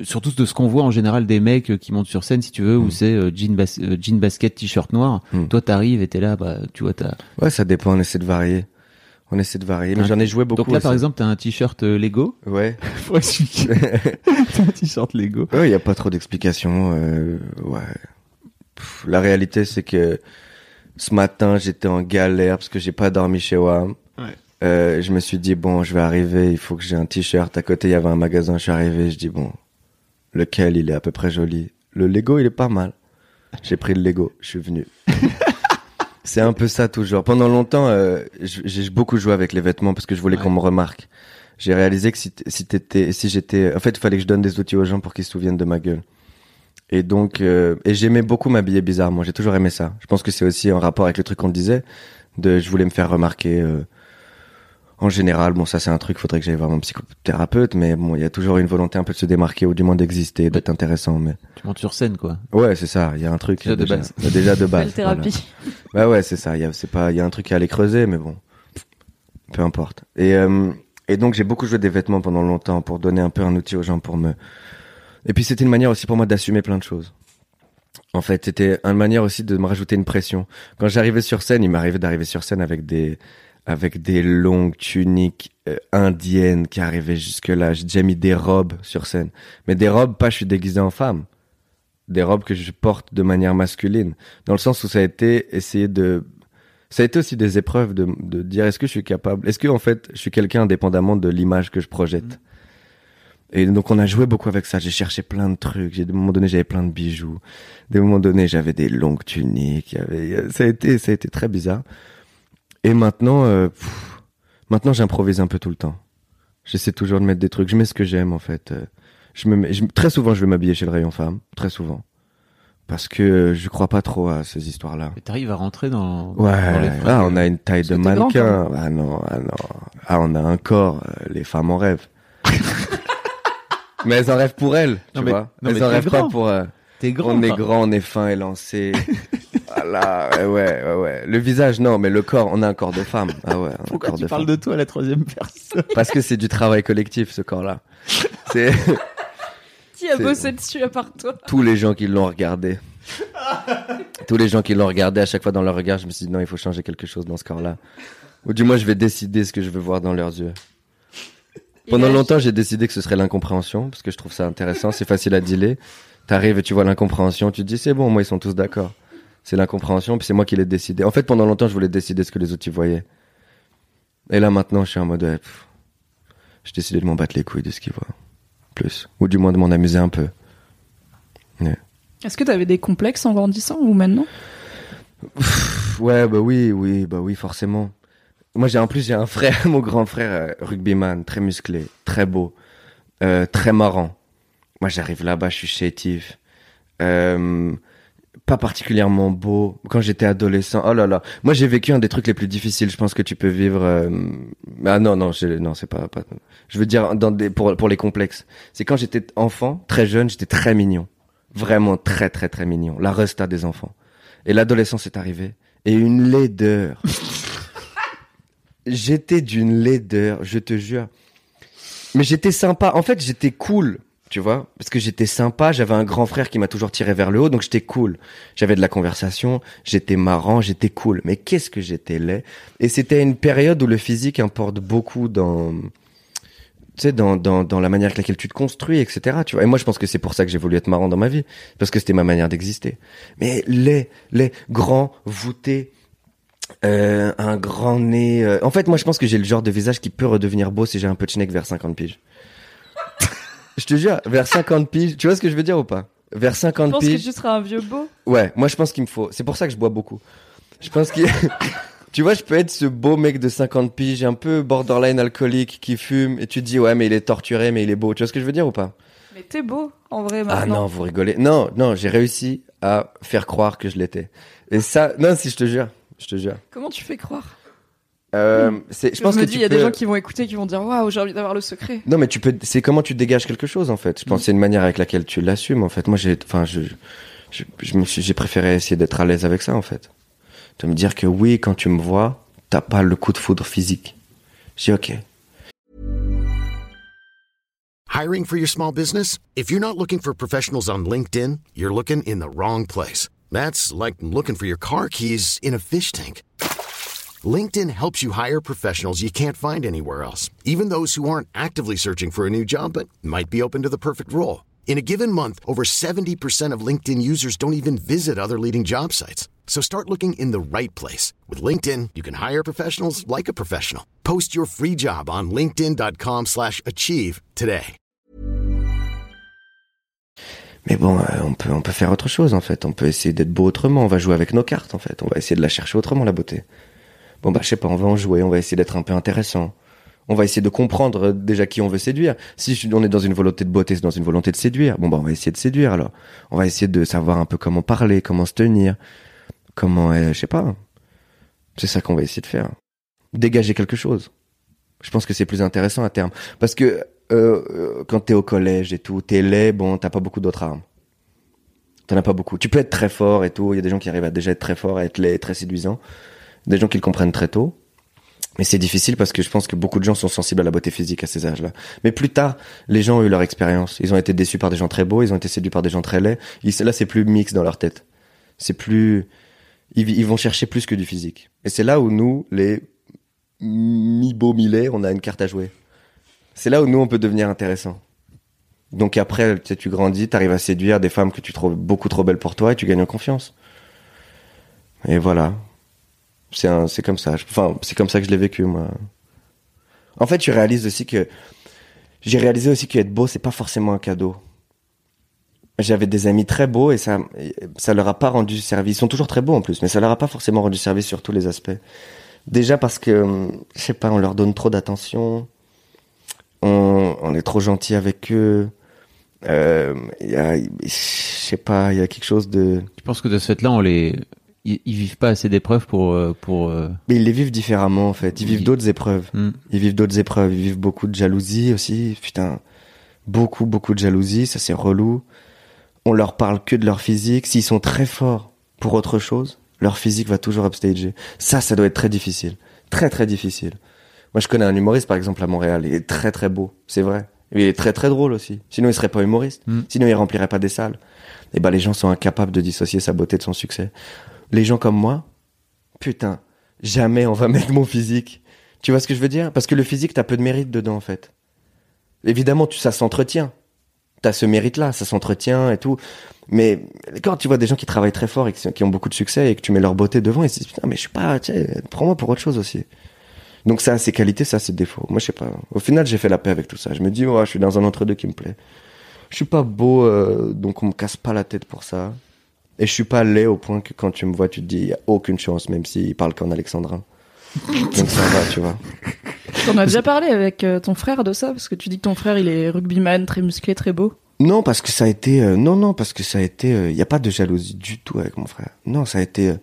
surtout de ce qu'on voit en général des mecs qui montent sur scène, si tu veux, où Mm. c'est euh, jean, bas- euh, jean basket, t-shirt noir. Mm. Toi, t'arrives et t'es là, bah tu vois, t'as. Ouais, ça dépend. On essaie de varier. On essaie de varier. Mais j'en ai joué beaucoup. Donc là, par exemple, t'as un t-shirt euh, Lego. Ouais. Faut expliquer. t'as un t-shirt Lego. Ouais, il y a pas trop d'explications. euh, ouais. Pff, la réalité, c'est que ce matin, j'étais en galère parce que j'ai pas dormi chez WAM. Euh, je me suis dit bon, je vais arriver. Il faut que j'ai un t-shirt. À côté, il y avait un magasin. Je suis arrivé. Je dis bon, lequel il est à peu près joli. Le Lego, il est pas mal. J'ai pris le Lego. Je suis venu. C'est un peu ça toujours. Pendant longtemps, euh, j'ai beaucoup joué avec les vêtements parce que je voulais Ouais. qu'on me remarque. J'ai réalisé que si, si t'étais, si j'étais, en fait, il fallait que je donne des outils aux gens pour qu'ils se souviennent de ma gueule. Et donc, euh, et j'aimais beaucoup m'habiller bizarrement. J'ai toujours aimé ça. Je pense que c'est aussi en rapport avec le truc qu'on disait, de, je voulais me faire remarquer. euh, en général, bon, ça c'est un truc. Faudrait que j'aille voir mon psychothérapeute, mais bon, il y a toujours une volonté un peu de se démarquer ou du moins d'exister, d'être intéressant. Mais Tu montes sur scène, quoi. ouais, c'est ça. Il y a un truc Déjà de base. il y a déjà de base. Belle thérapie. Bah ouais, c'est ça. Il y a, c'est pas, il y a un truc à aller creuser, mais bon, peu importe. Et euh, et donc j'ai beaucoup joué des vêtements pendant longtemps pour donner un peu un outil aux gens pour me. Et puis c'était une manière aussi pour moi d'assumer plein de choses. En fait, c'était une manière aussi de me rajouter une pression. Quand j'arrivais sur scène, il m'arrivait d'arriver sur scène avec des avec des longues tuniques euh, indiennes qui arrivaient jusque là. J'ai déjà mis des robes sur scène, mais des robes pas je suis déguisé en femme des robes que je porte de manière masculine, dans le sens où ça a été essayer de, ça a été aussi des épreuves de, de dire est-ce que je suis capable, est-ce que en fait je suis quelqu'un indépendamment de l'image que je projette? Et donc on a joué beaucoup avec ça. J'ai cherché plein de trucs. J'ai des moments donnés j'avais plein de bijoux. Des moments donnés j'avais des longues tuniques. Il y avait, ça a été, ça a été très bizarre. Et maintenant, euh, pff, maintenant j'improvise un peu tout le temps. J'essaie toujours de mettre des trucs. Je mets ce que j'aime en fait. Euh, Je me mets, je- très souvent, je vais m'habiller chez le rayon femme, très souvent, parce que je crois pas trop à ces histoires-là. Et t'arrives à rentrer dans. Ouais, dans les fringues. ah, on a une taille de mannequin. Ah non, ah non. Ah, on a un corps. euh, les femmes en rêvent. mais elles en rêvent pour elles, tu Non, mais- vois. non, mais elles en rêvent grand. pas pour. euh, T'es grand. on est grand, on est fin et lancé. voilà. là, ouais, ouais. Le visage, non, mais le corps, on a un corps de femme. Ah ouais, un Pourquoi corps tu de parles femme. de toi à la troisième personne Parce que c'est du travail collectif, ce corps-là. C'est Qui a bossé dessus à part toi tous les gens qui l'ont regardé. tous les gens qui l'ont regardé, à chaque fois dans leur regard, je me suis dit non, il faut changer quelque chose dans ce corps-là. Ou du moins, je vais décider ce que je veux voir dans leurs yeux. Pendant longtemps, j'ai décidé que ce serait l'incompréhension, parce que je trouve ça intéressant, c'est facile à dealer. T'arrives et tu vois l'incompréhension, tu te dis c'est bon, moi ils sont tous d'accord. C'est l'incompréhension, puis c'est moi qui l'ai décidé. En fait, pendant longtemps, je voulais décider ce que les autres y voyaient. Et là, maintenant, je suis en mode, ouais, pff, j'ai décidé de m'en battre les couilles de ce qu'ils voient. Plus. Ou du moins de m'en amuser un peu. Est-ce que t'avais des complexes en grandissant ou maintenant? Ouais, bah oui, oui, bah oui, forcément. Moi, j'ai en plus, j'ai un frère, mon grand frère, euh, rugbyman, très musclé, très beau, euh, très marrant. Moi, j'arrive là-bas, je suis chétif. Euh, pas particulièrement beau. Quand j'étais adolescent, oh là là. Moi, j'ai vécu un des trucs les plus difficiles, je pense que tu peux vivre. euh, Ah non, non, je- non, c'est pas, pas. Je veux dire, dans des, pour, pour les complexes. C'est quand j'étais enfant, très jeune, j'étais très mignon. Vraiment très, très, très mignon. La resta des enfants. Et l'adolescence est arrivée. Et une laideur. j'étais d'une laideur, je te jure. Mais j'étais sympa. En fait, j'étais cool, tu vois? Parce que j'étais sympa. J'avais un grand frère qui m'a toujours tiré vers le haut. Donc j'étais cool. J'avais de la conversation. J'étais marrant. J'étais cool. Mais qu'est-ce que j'étais laid. Et c'était une période où le physique importe beaucoup dans, tu sais, dans, dans, dans la manière avec laquelle tu te construis, etc. Tu vois. Et moi, je pense que c'est pour ça que j'ai voulu être marrant dans ma vie. Parce que c'était ma manière d'exister. Mais les, les grands, voûtés, euh, un grand nez. euh, En fait, moi, je pense que j'ai le genre de visage qui peut redevenir beau si j'ai un peu de schneck vers 50 piges. Je te jure, vers 50 piges. Tu vois ce que je veux dire ou pas? Vers Je 50 pense que piges. tu seras un vieux beau. Ouais, moi, je pense qu'il me faut. C'est pour ça que je bois beaucoup. Je pense qu'il. Tu vois, je peux être ce beau mec de 50 piges, un peu borderline alcoolique, qui fume, et tu te dis, ouais, mais il est torturé, mais il est beau. Tu vois ce que je veux dire ou pas? Mais t'es beau, en vrai, Ah maintenant. non, vous rigolez. Non, non, j'ai réussi à faire croire que je l'étais. Et ça, non, si je te jure, je te jure. Comment tu fais croire? Euh, c'est, je Je, pense me que il y a peux... des gens qui vont écouter, qui vont dire Waouh, j'ai envie d'avoir le secret. Non, mais tu peux. C'est comment tu dégages quelque chose en fait. Je pense que c'est une manière avec laquelle tu l'assumes en fait. Moi, j'ai, enfin, je, je, je me suis- j'ai préféré essayer d'être à l'aise avec ça en fait. De me dire que oui, quand tu me vois, t'as pas le coup de foudre physique. J'ai ok. Hiring for your small business? If you're not looking for professionals on LinkedIn, you're looking in the wrong place. That's like looking for your car keys in a fish tank. LinkedIn helps you hire professionals you can't find anywhere else, even those who aren't actively searching for a new job but might be open to the perfect role. In a given month, over 70% of LinkedIn users don't even visit other leading job sites. So start looking in the right place. With LinkedIn, you can hire professionals like a professional. Post your free job on linkedin.com/achieve slash achieve today. Mais bon, euh, on peut, on peut faire autre chose en fait. On peut essayer d'être beau autrement. On va jouer avec nos cartes en fait. On va essayer de la chercher autrement la beauté. Bon bah je sais pas, on va en jouer. On va essayer d'être un peu intéressant. On va essayer de comprendre euh, déjà qui on veut séduire. Si on est dans une volonté de beauté, c'est dans une volonté de séduire. Bon bah on va essayer de séduire alors. On va essayer de savoir un peu comment parler, comment se tenir, comment, euh, je sais pas. C'est ça qu'on va essayer de faire. Dégager quelque chose. Je pense que c'est plus intéressant à terme. Parce que euh, euh, quand t'es au collège et tout, t'es laid, bon, t'as pas beaucoup d'autres armes. T'en as pas beaucoup. Tu peux être très fort et tout. Il y a des gens qui arrivent à déjà être très forts, à être laid, très séduisants. Des gens qui le comprennent très tôt. Mais c'est difficile parce que je pense que beaucoup de gens sont sensibles à la beauté physique à ces âges-là. Mais plus tard, les gens ont eu leur expérience. Ils ont été déçus par des gens très beaux, ils ont été séduits par des gens très laids. Ils- là, c'est plus mix dans leur tête. C'est plus, ils, vont chercher plus que du physique. Et c'est là où nous, les mi-beaux, mi-laids, on a une carte à jouer. C'est là où nous, on peut devenir intéressant. Donc après, tu sais, tu grandis, t'arrives à séduire des femmes que tu trouves beaucoup trop belles pour toi et tu gagnes en confiance. Et voilà. C'est un, c'est comme ça. Enfin, c'est comme ça que je l'ai vécu, moi. En fait, tu réalises aussi que, j'ai réalisé aussi qu'être beau, c'est pas forcément un cadeau. J'avais des amis très beaux et ça, ça leur a pas rendu service. Ils sont toujours très beaux en plus, mais ça leur a pas forcément rendu service sur tous les aspects. Déjà parce que, je sais pas, on leur donne trop d'attention. On, est trop gentil avec eux. Euh, y je sais pas, il y a quelque chose de, Tu penses que de ce fait-là, on les, ils, ils vivent pas assez d'épreuves pour, euh, pour. euh, mais ils les vivent différemment en fait. Ils vivent Ils- d'autres épreuves. hmm. Ils vivent d'autres épreuves. Ils vivent beaucoup de jalousie aussi. Putain, beaucoup, beaucoup de jalousie. Ça, c'est relou. On leur parle que de leur physique. S'ils sont très forts pour autre chose, Leur physique va toujours upstager. Ça, ça doit être très difficile. Très, très difficile. Moi, je connais un humoriste, par exemple, à Montréal. Il est très, très beau. C'est vrai. Il est très, très drôle aussi. Sinon, il serait pas humoriste. Mm. Sinon, il remplirait pas des salles. Et ben, les gens sont incapables de dissocier sa beauté de son succès. Les gens comme moi, putain, jamais on va mettre mon physique. Tu vois ce que je veux dire? Parce que le physique, t'as peu de mérite dedans, en fait. Évidemment, tu, ça s'entretient. T'as ce mérite-là, ça s'entretient et tout. Mais quand tu vois des gens qui travaillent très fort et qui, ont beaucoup de succès et que tu mets leur beauté devant, ils se disent putain, mais je suis pas, prends-moi pour autre chose aussi. Donc ça, ses qualités, ça, ses défauts. Moi, je sais pas. Au final, j'ai fait la paix avec tout ça. Je me dis, ouais, je suis dans un entre-deux qui me plaît. Je suis pas beau, euh, donc on me casse pas la tête pour ça. Et je suis pas laid au point que quand tu me vois, tu te dis, y a aucune chance, même s'il parle qu'en alexandrin. donc ça va, tu vois. T'en as déjà parlé avec euh, ton frère de ça? Parce que tu dis que ton frère il est rugbyman, très musclé, très beau. Non, parce que ça a été, euh, non, non, parce que ça a été, il y a pas de jalousie du tout avec mon frère. Non, ça a été, euh,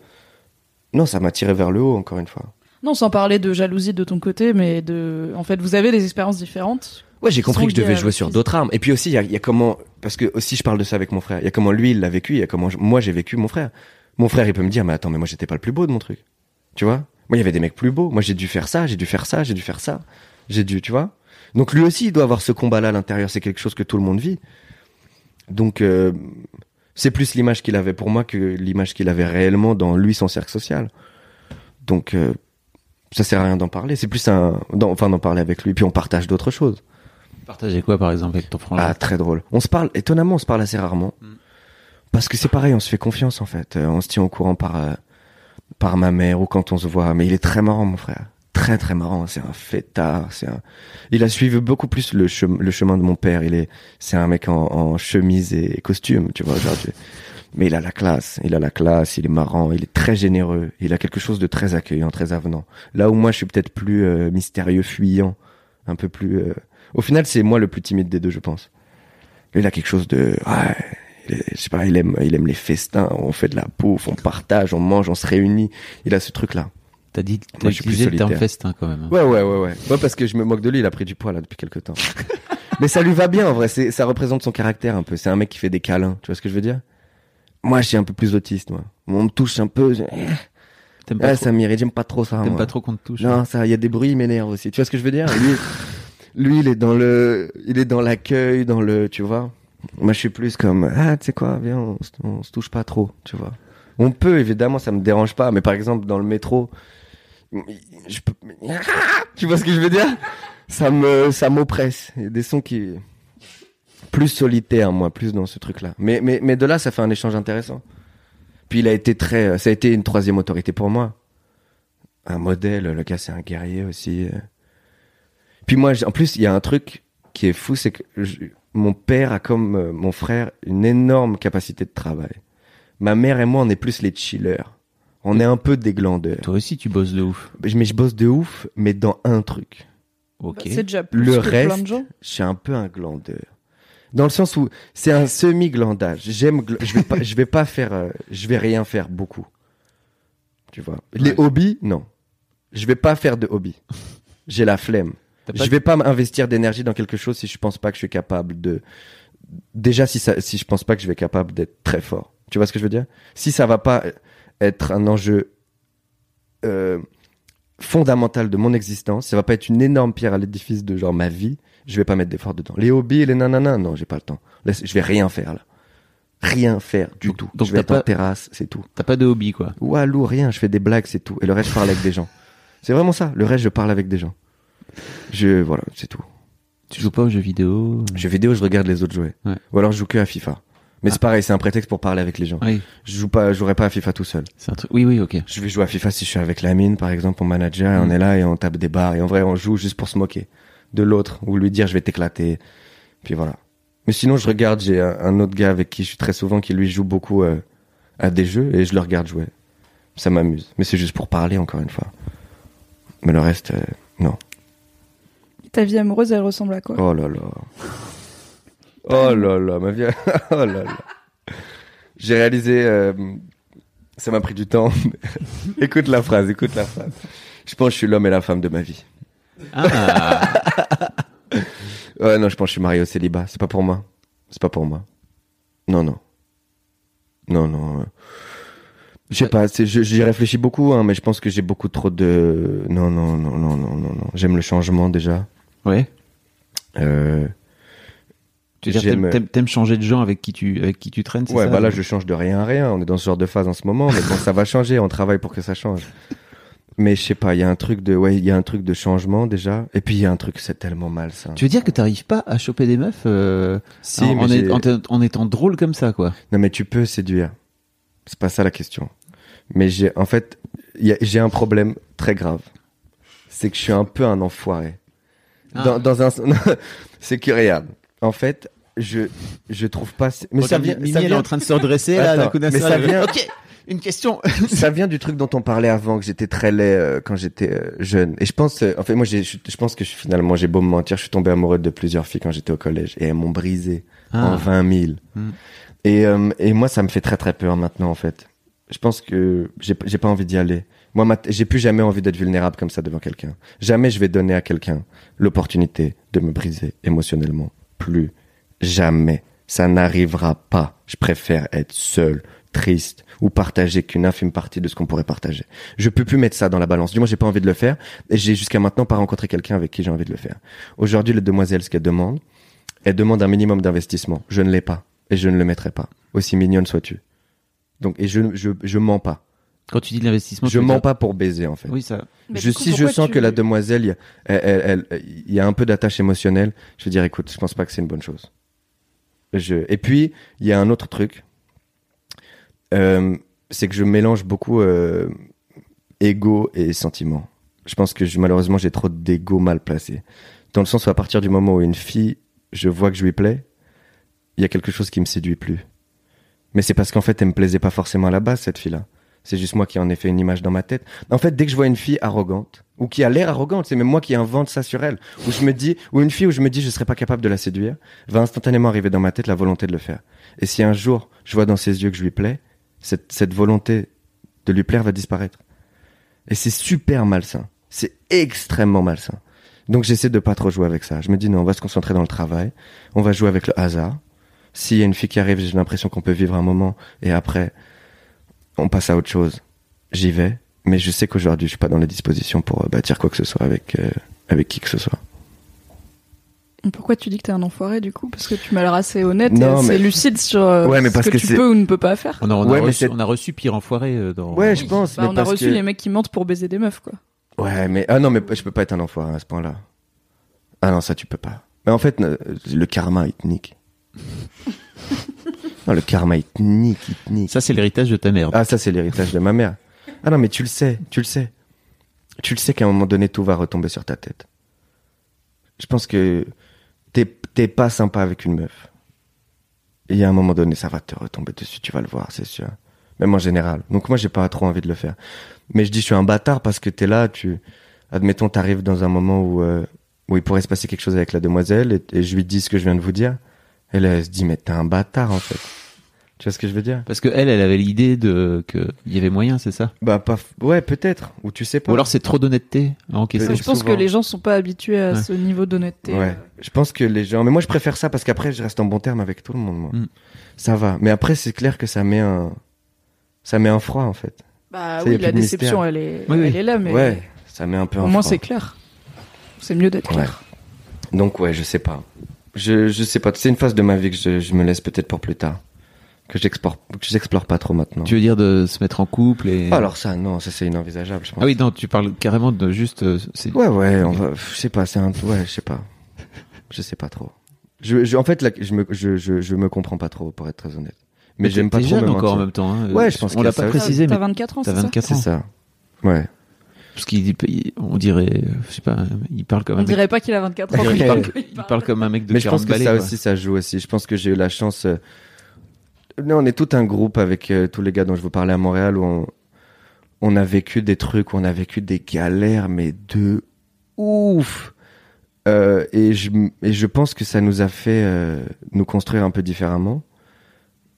non, ça m'a tiré vers le haut, encore une fois. Non, sans parler de jalousie de ton côté, mais de, en fait, vous avez des expériences différentes. Ouais, j'ai compris que je devais jouer sur d'autres armes. Et puis aussi, il y a, y a comment, parce que aussi je parle de ça avec mon frère. Il y a comment lui il l'a vécu, il y a comment je- moi j'ai vécu mon frère. Mon frère, il peut me dire, mais attends, mais moi j'étais pas le plus beau de mon truc. Tu vois? Moi, il y avait des mecs plus beaux. Moi, j'ai dû faire ça, j'ai dû faire ça, j'ai dû faire ça. J'ai dû, tu vois? Donc lui aussi, il doit avoir ce combat-là à l'intérieur. C'est quelque chose que tout le monde vit. Donc, euh, c'est plus l'image qu'il avait pour moi que l'image qu'il avait réellement dans lui, son cercle social. Donc, euh, ça sert à rien d'en parler. C'est plus un, d'en- enfin, d'en parler avec lui. Puis on partage d'autres choses. Partagez quoi, par exemple, avec ton frangin Ah, très drôle. On se parle, étonnamment, on se parle assez rarement. Parce que c'est pareil, on se fait confiance, en fait. Euh, on se tient au courant par, euh, par ma mère ou quand on se voit. Mais il est très marrant, mon frère. Très, très marrant. C'est un fêtard. C'est un, il a suivi beaucoup plus le, chem- le chemin de mon père. Il est, c'est un mec en, en chemise et costume, tu vois, aujourd'hui. Mais il a la classe, il a la classe, il est marrant, il est très généreux, il a quelque chose de très accueillant, très avenant. Là où moi je suis peut-être plus euh, mystérieux, fuyant, un peu plus. euh, Au final, c'est moi le plus timide des deux, je pense. Il a quelque chose de. Il est- je sais pas, il aime, il aime les festins, on fait de la bouffe, on partage, on mange, on se réunit. Il a ce truc-là. T'as dit, t'as Moi, je suis plus utilisé le terme festin quand même. hein. Ouais, ouais, ouais, ouais. Ouais, parce que je me moque de lui, il a pris du poids là depuis quelques temps. Mais ça lui va bien en vrai, ça représente son caractère un peu. C'est un mec qui fait des câlins, tu vois ce que je veux dire? Moi, je suis un peu plus autiste, moi. On me touche un peu, je... T'aimes pas, ah, trop, ça m'irrite, j'aime pas trop ça. t'aimes pas trop qu'on te touche. Non, ça, il y a des bruits, il m'énerve aussi. Tu vois ce que je veux dire? Lui, lui, il est dans le, il est dans l'accueil, dans le, tu vois. Moi, je suis plus comme, ah, tu sais quoi, viens, on, on se touche pas trop, tu vois. On peut, évidemment, ça me dérange pas, mais par exemple, dans le métro, je peux, tu vois ce que je veux dire? Ça me, ça m'oppresse. Il y a des sons qui, plus solitaires, moi, plus dans ce truc-là. Mais, mais, mais de là, ça fait un échange intéressant. Puis il a été très, ça a été une troisième autorité pour moi un modèle. Le gars, c'est un guerrier aussi. Puis moi, en plus, il y a un truc qui est fou, c'est que je- mon père a comme euh, mon frère une énorme capacité de travail. Ma mère et moi, on est plus les chillers. On est un peu des glandeurs. Toi aussi, tu bosses de ouf. Mais je- mais je bosse de ouf, mais dans un truc. Ok. Bah, c'est déjà plus Le que plein reste, de gens. je suis un peu un glandeur. Dans le sens où c'est un semi-glandage. J'aime, gl- je vais pas, je vais pas faire, euh, je vais rien faire beaucoup. Tu vois. Les Ouais. hobbies, non. Je vais pas faire de hobby. J'ai la flemme. Je vais pas m'investir d'énergie dans quelque chose si je pense pas que je suis capable de. Déjà, si ça, si je pense pas que je vais être capable d'être très fort. Tu vois ce que je veux dire? Si ça va pas être un enjeu euh, fondamental de mon existence, ça va pas être une énorme pierre à l'édifice de genre ma vie, je vais pas mettre d'effort dedans. Les hobbies les nanana, non, j'ai pas le temps. Je vais rien faire là. Rien faire du Donc- tout. donc je vais en pas- terrasse, c'est tout. T'as pas de hobby, quoi. Walou, rien, je fais des blagues, c'est tout. Et le reste, je parle avec des gens. C'est vraiment ça. Le reste, je parle avec des gens. Je, voilà, c'est tout. Tu joues pas aux jeux vidéo Jeux vidéo, je regarde les autres jouer. Ouais. Ou alors je joue que à FIFA. Mais c'est pareil, c'est un prétexte pour parler avec les gens. Oui, Je joue pas, je jouerai pas à FIFA tout seul. c'est un truc. Oui, oui, ok. Je vais jouer à FIFA si je suis avec Lamine, par exemple, mon manager, et on Mm. est là et on tape des barres. Et en vrai, on joue juste pour se moquer de l'autre ou lui dire je vais t'éclater. Puis voilà. Mais sinon, je regarde, j'ai un, un autre gars avec qui je suis très souvent qui lui joue beaucoup euh, à des jeux et je le regarde jouer. Ça m'amuse. Mais c'est juste pour parler, encore une fois. Mais le reste, euh, non. Ta vie amoureuse, elle ressemble à quoi? Oh là là. Oh là là, ma vie. Oh là là. J'ai réalisé. euh, ça m'a pris du temps. écoute la phrase, écoute la phrase. Je pense que je suis l'homme et la femme de ma vie. Ah, Ouais, non, je pense que je suis marié au célibat. C'est pas pour moi. C'est pas pour moi. Non, non. Non, non. euh. Je sais pas, j'y réfléchis beaucoup, hein, mais je pense que j'ai beaucoup trop de. Non, non, non, non, non, non, non. J'aime le changement déjà. Ouais. Euh, Tu J'aime- t'aimes- t'aimes changer de gens avec qui tu, avec qui tu traînes, c'est Ouais, ça bah là, je change de rien à rien. On est dans ce genre de phase en ce moment, mais bon, ça va changer. On travaille pour que ça change. Mais je sais pas, il y a un truc de, ouais, il y a un truc de changement déjà. Et puis il y a un truc, c'est tellement mal ça. Tu veux dire que t'arrives pas à choper des meufs euh, Si, en, mais en j'ai- est- en te- en étant drôle comme ça, quoi? Non, mais tu peux séduire. C'est pas ça la question. Mais j'ai, en fait, j'ai un problème très grave. C'est que je suis un peu un enfoiré. Ah. Dans, dans un, c'est que regarde. En fait, je, je trouve pas. Mais ça vient, Mimi, ça elle est vient, en train de se redresser, là, Attends, d'un coup d'un mais seul, ça vient- Ok, une question. ça vient du truc dont on parlait avant que j'étais très laid euh, quand j'étais euh, jeune. Et je pense, euh, en fait, moi, je, je pense que je, finalement, j'ai beau me mentir, je suis tombé amoureux de plusieurs filles quand j'étais au collège et elles m'ont brisé en Ah. 20 000. Hmm. Et, euh, et moi, ça me fait très très peur maintenant, en fait. Je pense que j'ai, pas envie d'y aller. Moi, j'ai plus jamais envie d'être vulnérable comme ça devant quelqu'un. Jamais je vais donner à quelqu'un l'opportunité de me briser émotionnellement. Plus jamais. Ça n'arrivera pas. Je préfère être seul, triste ou partager qu'une infime partie de ce qu'on pourrait partager. Je peux plus mettre ça dans la balance. Du moins, j'ai pas envie de le faire et j'ai jusqu'à maintenant pas rencontré quelqu'un avec qui j'ai envie de le faire. Aujourd'hui, les demoiselles, ce qu'elles demandent, elles demandent un minimum d'investissement. Je ne l'ai pas et je ne le mettrai pas. Aussi mignonne sois-tu. Donc, et je, je, je mens pas. Quand tu dis de l'investissement, Je mens dire- pas pour baiser, en fait. Oui, ça. Mais Je, si je sens tu- que la demoiselle, il y a- elle, elle- elle- il y a un peu d'attache émotionnelle, je vais dire, écoute, je pense pas que c'est une bonne chose. Je... Et puis, il y a un autre truc, euh, c'est que je mélange beaucoup euh, ego et sentiment. Je pense que je- malheureusement, j'ai trop d'ego mal placé. Dans le sens où à partir du moment où une fille, je vois que je lui plais, il y a quelque chose qui me séduit plus. Mais c'est parce qu'en fait, elle me plaisait pas forcément à la base, cette fille-là. C'est juste moi qui en ai fait une image dans ma tête. En fait, dès que je vois une fille arrogante, ou qui a l'air arrogante, c'est même moi qui invente ça sur elle, où je me dis, ou une fille où je me dis je serais pas capable de la séduire, va instantanément arriver dans ma tête la volonté de le faire. Et si un jour je vois dans ses yeux que je lui plais, cette, cette volonté de lui plaire va disparaître. Et c'est super malsain. C'est extrêmement malsain. Donc j'essaie de pas trop jouer avec ça. Je me dis non, on va se concentrer dans le travail, on va jouer avec le hasard. S'il y a une fille qui arrive, j'ai l'impression qu'on peut vivre un moment et après on passe à autre chose. J'y vais, mais je sais qu'aujourd'hui je suis pas dans les dispositions pour euh, bâtir quoi que ce soit avec euh, avec qui que ce soit. Pourquoi tu dis que t'es un enfoiré du coup? Parce que tu m'as l'air assez honnête Non, et assez mais- lucide sur euh, Ouais, mais ce que, que tu peux ou ne peux pas faire. On a, on Ouais, reçu, c'est- on a reçu pire enfoiré euh, dans. Ouais, je pense. Bah, mais on a reçu que- les mecs qui mentent pour baiser des meufs quoi. Ouais, mais ah non, mais je peux pas être un enfoiré à ce point-là. Ah non, ça tu peux pas. Mais en fait, euh, le karma il te nique. non, le karma il te nique, il te nique. Ça, c'est l'héritage de ta mère. Ah, ça, c'est l'héritage de ma mère. Ah non, mais tu le sais, tu le sais. Tu le sais qu'à un moment donné, tout va retomber sur ta tête. Je pense que t'es, pas sympa avec une meuf. Il y a un moment donné, ça va te retomber dessus, tu vas le voir, c'est sûr. Même en général. Donc moi, j'ai pas trop envie de le faire. Mais je dis, je suis un bâtard parce que t'es là, tu, admettons, t'arrives dans un moment où, euh, où il pourrait se passer quelque chose avec la demoiselle et, et je lui dis ce que je viens de vous dire. Et là, elle se dit, mais t'es un bâtard, en fait. Tu vois ce que je veux dire? Parce que elle, elle avait l'idée de que il y avait moyen, c'est ça? Bah, pas, ouais, peut-être. Ou tu sais pas. Ou alors c'est trop d'honnêteté à encaisser. Je pense souvent. que les gens sont pas habitués à Ouais. ce niveau d'honnêteté. Ouais. Je pense que les gens. Mais moi, je préfère ça parce qu'après, je reste en bon terme avec tout le monde. Moi. Mm. Ça va. Mais après, c'est clair que ça met un. Ça met un froid en fait. Bah Ça, y a oui, la déception, elle est, Oui, oui. elle est là, mais Ouais. Ça met un peu un au moins c'est clair. C'est mieux d'être Ouais. clair. Donc ouais, je sais pas. Je je sais pas. C'est une phase de ma vie que je, je me laisse peut-être pour plus tard. Que j'explore que j'explore pas trop maintenant. Tu veux dire de se mettre en couple et. Ah, Alors ça, non, ça c'est inenvisageable. Je pense. Ah oui, non, tu parles carrément de juste. euh, c'est- Ouais, ouais, on va. Je sais pas. C'est un. Ouais, je sais pas. Je sais pas trop. Je, je- en fait, là, je me, je, je, je me comprends pas trop, pour être très honnête. Mais j'aime pas trop jeune me encore en même temps. hein. Ouais, je pense On l'a a pas ça précisé, T'as mais 24 ans, t'as c'est ça 24 C'est ça. Ouais. Parce qu'il, il- on dirait, euh, je sais pas, il parle comme On un mec. dirait pas qu'il a 24 ans. Il parle, Il il parle comme un mec de Mais je 40 pense que ça quoi. aussi, ça joue aussi. Je pense que j'ai eu la chance. Non, on est tout un groupe avec euh, tous les gars dont je vous parlais à Montréal où on, on a vécu des trucs, on a vécu des galères, mais de ouf. Euh, et, je, et je pense que ça nous a fait euh, nous construire un peu différemment.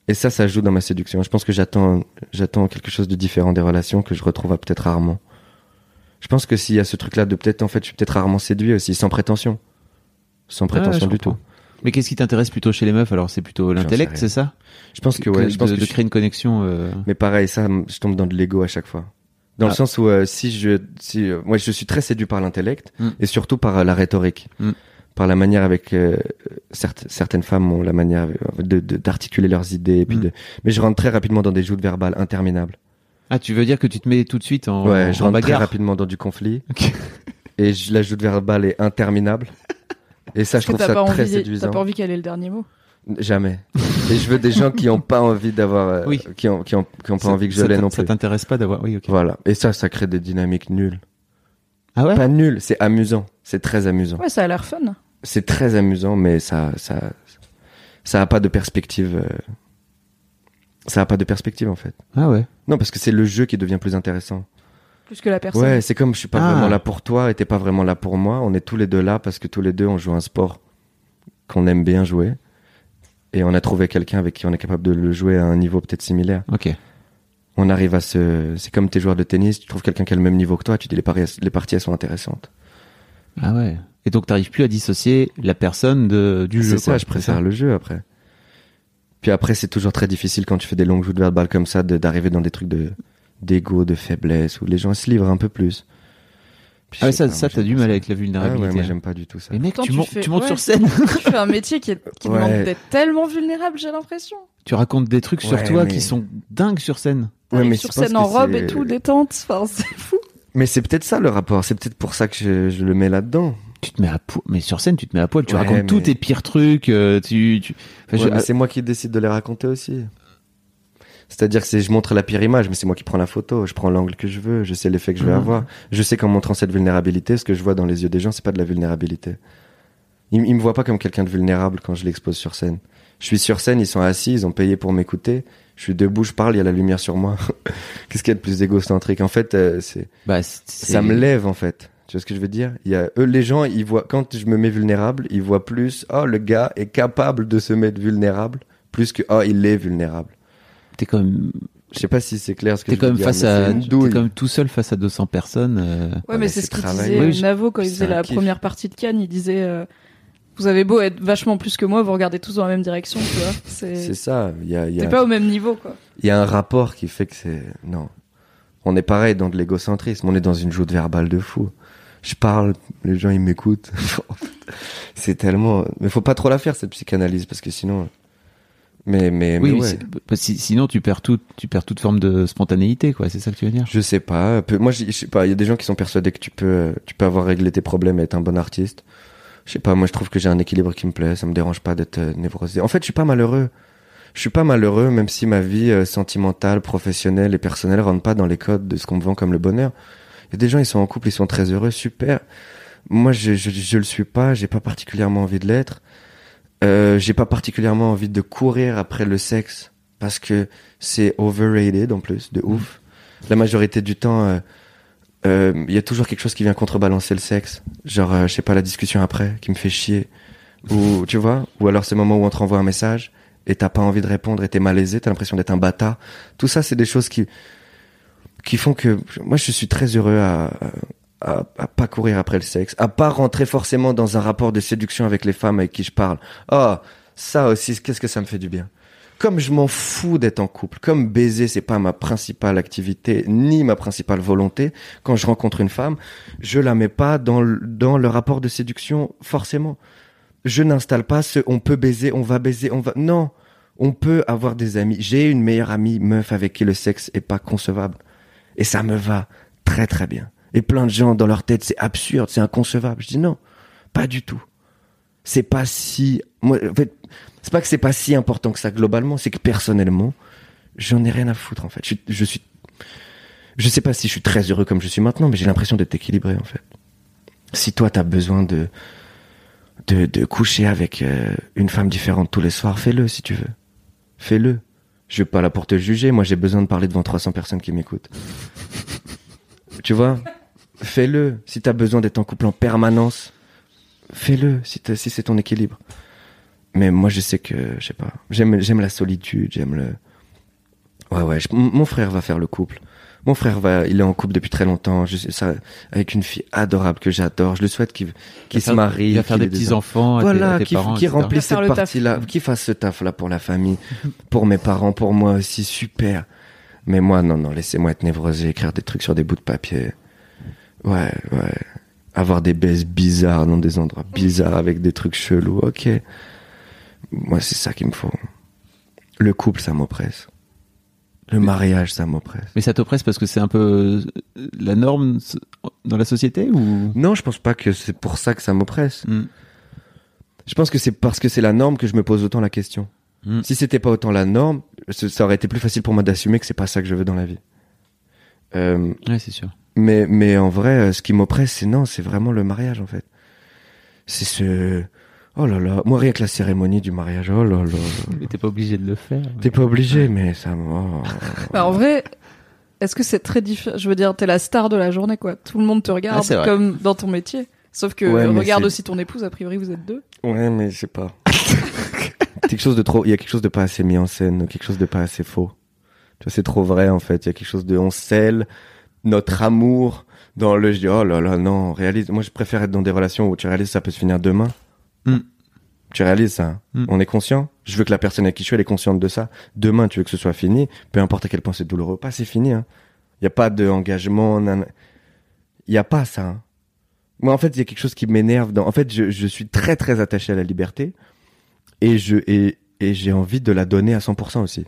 Et ça, ça joue dans ma séduction. Je pense que j'attends, j'attends quelque chose de différent des relations que je retrouve à peut-être rarement. Je pense que s'il y a ce truc-là de peut-être, en fait, je suis peut-être rarement séduit aussi, sans prétention. Sans Ah ouais, prétention du tout. Mais qu'est-ce qui t'intéresse plutôt chez les meufs? Alors, c'est plutôt l'intellect, c'est ça? Je pense que ouais, de, je pense de je- créer une connexion. euh, Mais pareil, ça, je tombe dans de l'ego à chaque fois. Dans le Ah. sens où euh, si je, si, euh, moi, je suis très séduit par l'intellect Mm. et surtout par la rhétorique, Mm. par la manière avec certes- certaines femmes ont la manière euh, de de- d'articuler leurs idées. Et puis Mm. de, mais je rentre très rapidement dans des joutes verbales interminables. Ah, tu veux dire que tu te mets tout de suite en, ouais, je en rentre très rapidement dans du conflit et je, la joute verbale est interminable. Et ça, je trouve t'as ça pas, très envie, t'as séduisant. pas envie qu'elle ait le dernier mot. Jamais. Et je veux des gens qui ont pas envie d'avoir, euh, Oui. qui ont, qui ont, qui ont pas Ça- envie que je ça l'ai t'in- non Ça plus. t'intéresse pas d'avoir. Oui, ok. Voilà. Et ça, ça crée des dynamiques nulles. Ah ouais? Pas nulles, c'est amusant. C'est très amusant. Ouais, ça a l'air fun. C'est très amusant, mais ça, ça, ça a pas de perspective. euh, Ça a pas de perspective en fait. Ah ouais. Non, parce que c'est le jeu qui devient plus intéressant. Plus que la personne. Ouais, c'est comme je suis pas Ah. vraiment là pour toi et t'es pas vraiment là pour moi. On est tous les deux là parce que tous les deux on joue un sport qu'on aime bien jouer et on a trouvé quelqu'un avec qui on est capable de le jouer à un niveau peut-être similaire. Ok. On arrive à se, c'est comme tes joueurs de tennis, tu trouves quelqu'un qui a le même niveau que toi, tu dis les, paris- les parties elles sont intéressantes. Ah ouais. Et donc t'arrives plus à dissocier la personne de, du jeu. C'est ça, quoi. je préfère le jeu après. Puis après, c'est toujours très difficile quand tu fais des longues joutes verbales comme ça de- d'arriver dans des trucs de d'ego, de faiblesse, où les gens se livrent un peu plus. Puis Ah ouais, ça, pas, ça t'as du mal ça. avec la Ah vulnérabilité. ouais, moi j'aime pas du tout ça. Mais mec, tu, tu fais- tu montes ouais. sur scène, tu fais un métier qui, est, qui Ouais. demande d'être tellement vulnérable, j'ai l'impression. tu racontes des trucs sur toi mais- qui sont dingues sur scène. Ouais, mais sur scène en robe et tout, détente. Enfin, c'est fou. Mais c'est peut-être ça le rapport, c'est peut-être pour ça que je, je le mets là-dedans. Tu te mets à poil, mais sur scène, tu te mets à poil, tu Ouais, racontes tous tes pires trucs, euh, tu, tu... Enfin, Ouais, je- mais c'est moi qui décide de les raconter aussi. C'est-à-dire que je montre la pire image, mais c'est moi qui prends la photo, je prends l'angle que je veux, je sais l'effet que je vais Mhm. avoir. Je sais qu'en montrant cette vulnérabilité, ce que je vois dans les yeux des gens, c'est pas de la vulnérabilité. Ils, ils me voient pas comme quelqu'un de vulnérable quand je l'expose sur scène. Je suis sur scène, ils sont assis, ils ont payé pour m'écouter. Je suis debout, je parle, il y a la lumière sur moi. Qu'est-ce qu'il y a de plus égocentrique? En fait, euh, c'est, bah, c'est- ça me lève en fait. Tu vois ce que je veux dire? Il y a eux, les gens, ils voient quand je me mets vulnérable, ils voient plus. Oh, le gars est capable de se mettre vulnérable, plus que oh, il est vulnérable. T'es quand même, Je sais pas si c'est clair ce que t'es je quand veux même dire, face mais à, t'es quand même tout seul face à 200 personnes. euh, Ouais, Ouais, mais c'est ce qu'il disait Oui, je- Navo quand il faisait la kiff. première partie de Cannes. Il disait euh, Vous avez beau être vachement plus que moi, vous regardez tous dans la même direction, tu vois. C'est ça. Il y a, t'es pas au même niveau, quoi. il y a un rapport qui fait que c'est non. On est pareil dans de l'égocentrisme. On est dans une joute verbale de fou. Je parle, les gens ils m'écoutent. c'est tellement. Mais faut pas trop la faire cette psychanalyse parce que sinon. Mais mais oui, mais ouais. si- sinon tu perds tout, tu perds toute forme de spontanéité, quoi. C'est ça que tu veux dire? Je sais pas. Peu- Moi, je sais pas. Il y a des gens qui sont persuadés que tu peux, euh, tu peux avoir réglé tes problèmes et être un bon artiste. Je sais pas. Moi, je trouve que j'ai un équilibre qui me plaît. Ça me dérange pas d'être euh, névrosé. En fait, je suis pas malheureux. Je suis pas malheureux, même si ma vie euh, sentimentale, professionnelle et personnelle rentre pas dans les codes de ce qu'on me vend comme le bonheur. Il y a des gens, ils sont en couple, ils sont très heureux, super. Moi, je, je, je le suis pas. J'ai pas particulièrement envie de l'être. Euh, j'ai pas particulièrement envie de courir après le sexe parce que c'est overrated en plus, de ouf. La majorité du temps, euh, euh, il y a toujours quelque chose qui vient contrebalancer le sexe. Genre, euh, je sais pas, la discussion après qui me fait chier. Ou, tu vois, ou alors ces moments où on te renvoie un message et t'as pas envie de répondre et t'es malaisé, t'as l'impression d'être un bâtard. Tout ça, c'est des choses qui, qui font que moi, je suis très heureux à, à, à pas courir après le sexe, à pas rentrer forcément dans un rapport de séduction avec les femmes avec qui je parle. Ah, ça aussi, qu'est-ce que ça me fait du bien. Comme je m'en fous d'être en couple, comme baiser, c'est pas ma principale activité, ni ma principale volonté, quand je rencontre une femme, je la mets pas dans le, dans le rapport de séduction, forcément. Je n'installe pas ce on peut baiser, on va baiser, on va. Non. On peut avoir des amis. J'ai une meilleure amie meuf avec qui le sexe est pas concevable. Et ça me va très très bien. Et plein de gens dans leur tête, c'est absurde, c'est inconcevable. Je dis non, pas du tout. C'est pas si, moi, en fait, c'est pas que c'est pas si important que ça globalement, c'est que personnellement, j'en ai rien à foutre en fait. Je, suis- je suis, je sais pas si je suis très heureux comme je suis maintenant, mais j'ai l'impression d'être équilibré en fait. Si toi t'as besoin de, de, de coucher avec euh, une femme différente tous les soirs, fais-le si tu veux. Fais-le. Je vais pas là pour te juger, moi j'ai besoin de parler devant 300 personnes qui m'écoutent. tu vois? Fais-le. Si t'as besoin d'être en couple en permanence, fais-le si, c'est ton équilibre. Mais moi je sais que, je sais pas, j'aime, j'aime la solitude, j'aime le... Ouais, ouais, je- mon frère va faire le couple. Mon frère va, il est en couple depuis très longtemps, je sais ça, avec une fille adorable que j'adore. Je le souhaite qu'il qu'il se marie. Il va faire qu'il des petits enfants Voilà, tes qui, parents, qui etc. remplisse cette partie-là, qui fasse ce taf-là pour la famille, pour mes parents, pour moi aussi, super. Mais moi, non, non, laissez-moi être névrosé, écrire des trucs sur des bouts de papier. Ouais, ouais. Avoir des baises bizarres dans des endroits bizarres avec des trucs chelous, ok. Moi, c'est ça qu'il me faut. Le couple, ça m'oppresse. Le mariage, ça m'oppresse. Mais ça t'oppresse parce que c'est un peu euh, la norme dans la société ou? Non, je pense pas que c'est pour ça que ça m'oppresse. Hmm. Je pense que c'est parce que c'est la norme que je me pose autant la question. Hmm. Si c'était pas autant la norme, ça aurait été plus facile pour moi d'assumer que c'est pas ça que je veux dans la vie. Euh, Ouais, c'est sûr. Mais, mais en vrai, euh, ce qui m'oppresse, c'est non, c'est vraiment le mariage en fait. C'est ce. Oh là là, moi rien que la cérémonie du mariage, oh là là. là. Mais t'es pas obligé de le faire. T'es pas obligé, mais ça. me- oh. Bah, en vrai, est-ce que c'est très différent Je veux dire, t'es la star de la journée, quoi. Tout le monde te regarde Ah, comme dans ton métier. Sauf que Ouais, regarde aussi ton épouse, a priori vous êtes deux. Ouais, mais je sais pas. quelque chose de trop. Il y a quelque chose de pas assez mis en scène, quelque chose de pas assez faux. Tu vois, c'est trop vrai en fait. Il y a quelque chose de. On scelle notre amour dans le. Je dis oh là là non, réalise. Moi, je préfère être dans des relations où tu réalises ça peut se finir demain. Hmm. Tu réalises ça. hein. Hmm. On est conscient. Je veux que la personne avec qui je suis, elle est consciente de ça. Demain, tu veux que ce soit fini, peu importe à quel point c'est douloureux. Pas, c'est fini. Hein. Il y a pas de engagement. nan- Il y a pas ça. hein. Moi, en fait, il y a quelque chose qui m'énerve. Dans... En fait, je, je suis très, très attaché à la liberté et je et, et j'ai envie de la donner à 100% aussi.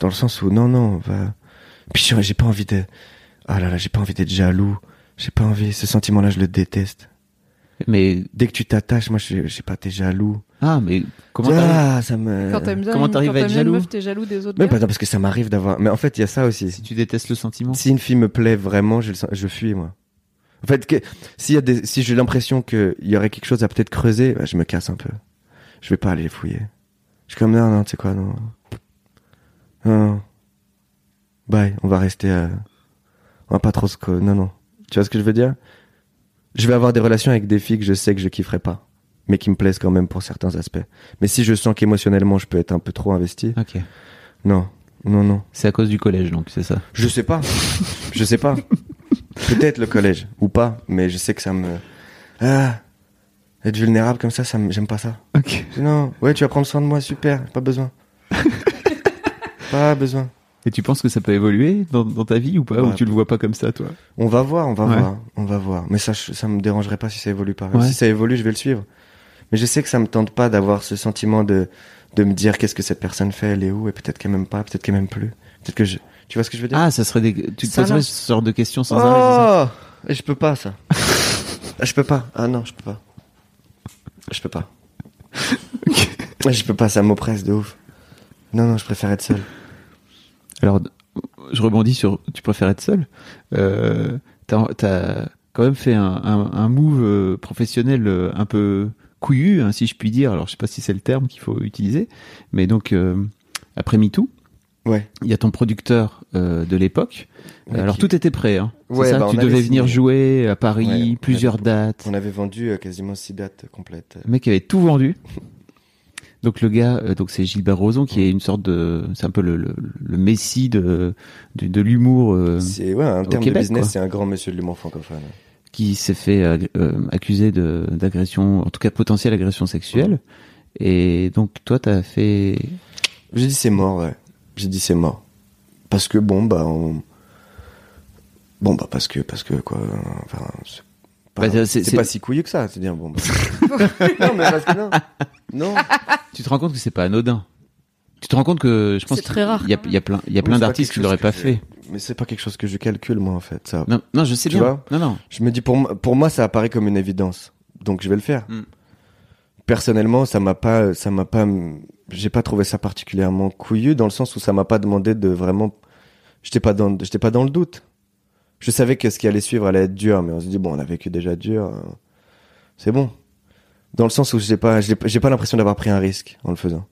Dans le sens où non, non, va. Puis j'ai pas envie de. Ah là là, j'ai pas envie d'être jaloux. J'ai pas envie. Ce sentiment-là, je le déteste. Mais Dès que tu t'attaches, moi, je je sais pas, t'es jaloux. ah, mais comment ah, ça me. Quand t'aimes bien, comment une- t'arrives à être jaloux meuf, t'es jaloux des autres gars. pas non, parce que ça m'arrive d'avoir. Mais en fait, il y a ça aussi. si tu détestes le sentiment Si une fille me plaît vraiment, je, le sens- je fuis, moi. En fait, que, s'il y a des, si j'ai l'impression qu'il y aurait quelque chose à peut-être creuser, bah, je me casse un peu. Je vais pas aller fouiller. Je suis comme, non, non, tu sais quoi, non. Non, non. Bye, on va rester, euh, on va pas trop se, non, non. Tu vois ce que je veux dire? Je vais avoir des relations avec des filles que je sais que je kifferai pas. Mais qui me plaisent quand même pour certains aspects. Mais si je sens qu'émotionnellement je peux être un peu trop investi, Ok. non, non, non. C'est à cause du collège, donc c'est ça. Je sais pas. je sais pas. Peut-être le collège ou pas, mais je sais que ça me. Ah, être vulnérable comme ça, ça me- j'aime pas ça. Ok. Non, ouais, tu vas prendre soin de moi, super, pas besoin. pas besoin. Et tu penses que ça peut évoluer dans, dans ta vie ou pas Ouais. Ou tu le vois pas comme ça, toi? On va voir, on va Ouais. voir, on va voir. Mais ça, ça me dérangerait pas si ça évolue pas. Ouais. Si ça évolue, je vais le suivre. Mais je sais que ça me tente pas d'avoir ce sentiment de de me dire qu'est-ce que cette personne fait, elle est où, et peut-être qu'elle m'aime pas, peut-être qu'elle m'aime plus, peut-être que je. Tu vois ce que je veux dire? Ah, ça serait des... Tu te Ça, poserais ce genre de questions sans arrêt, c'est ça? Oh, et je peux pas ça. Ah, je peux pas. Ah non, je peux pas. Je peux pas. Je peux pas, ça m'oppresse de ouf. Non, non, je préfère être seul. Alors, je rebondis sur tu préfères être seul. Euh, T'as as quand même fait un, un, un move euh, professionnel euh, un peu couillu, hein, si je puis dire. Alors, je sais pas si c'est le terme qu'il faut utiliser, mais donc euh, après MeToo, Ouais. il y a ton producteur euh, de l'époque. Ouais, Alors qui- tout était prêt. Hein. C'est Ouais, ça bah, tu devais signé. venir jouer à Paris, Ouais, plusieurs avait- dates. On avait vendu euh, quasiment six dates complètes. Le mec avait tout vendu. Donc le gars, euh, donc c'est Gilbert Rozon qui est une sorte de, c'est un peu le, le, le messie de de, de l'humour euh, C'est ouais, termes Québec, de business, c'est un grand monsieur de l'humour francophone. qui s'est fait euh, euh, accuser de d'agression, en tout cas potentielle agression sexuelle. Et donc toi t'as fait, J'ai dit c'est mort, ouais. J'ai dit c'est mort. Parce que bon, bah, on... Bon, bah, parce que, parce que, quoi, enfin, c'est pas, Bah, c'est- pas si couillu que ça, c'est dire, bon, bah. non, mais parce que non. Non. tu te rends compte que c'est pas anodin. Tu te rends compte que je pense C'est très rare, Il y a, y a plein, il y a plein d'artistes qui l'auraient pas fait. Mais c'est pas quelque chose que je calcule, moi, en fait, ça. Non, non, je sais Tu bien. vois non, non. Je me dis, pour, moi- pour moi, ça apparaît comme une évidence. Donc, je vais le faire. Mm. Personnellement, ça m'a pas, ça m'a pas, j'ai pas trouvé ça particulièrement couillu dans le sens où ça m'a pas demandé de vraiment, j'étais pas dans, j'étais pas dans le doute. Je savais que ce qui allait suivre allait être dur, mais on se dit, bon, on a vécu déjà dur, euh, c'est bon. Dans le sens où j'ai pas, j'ai pas l'impression d'avoir pris un risque en le faisant.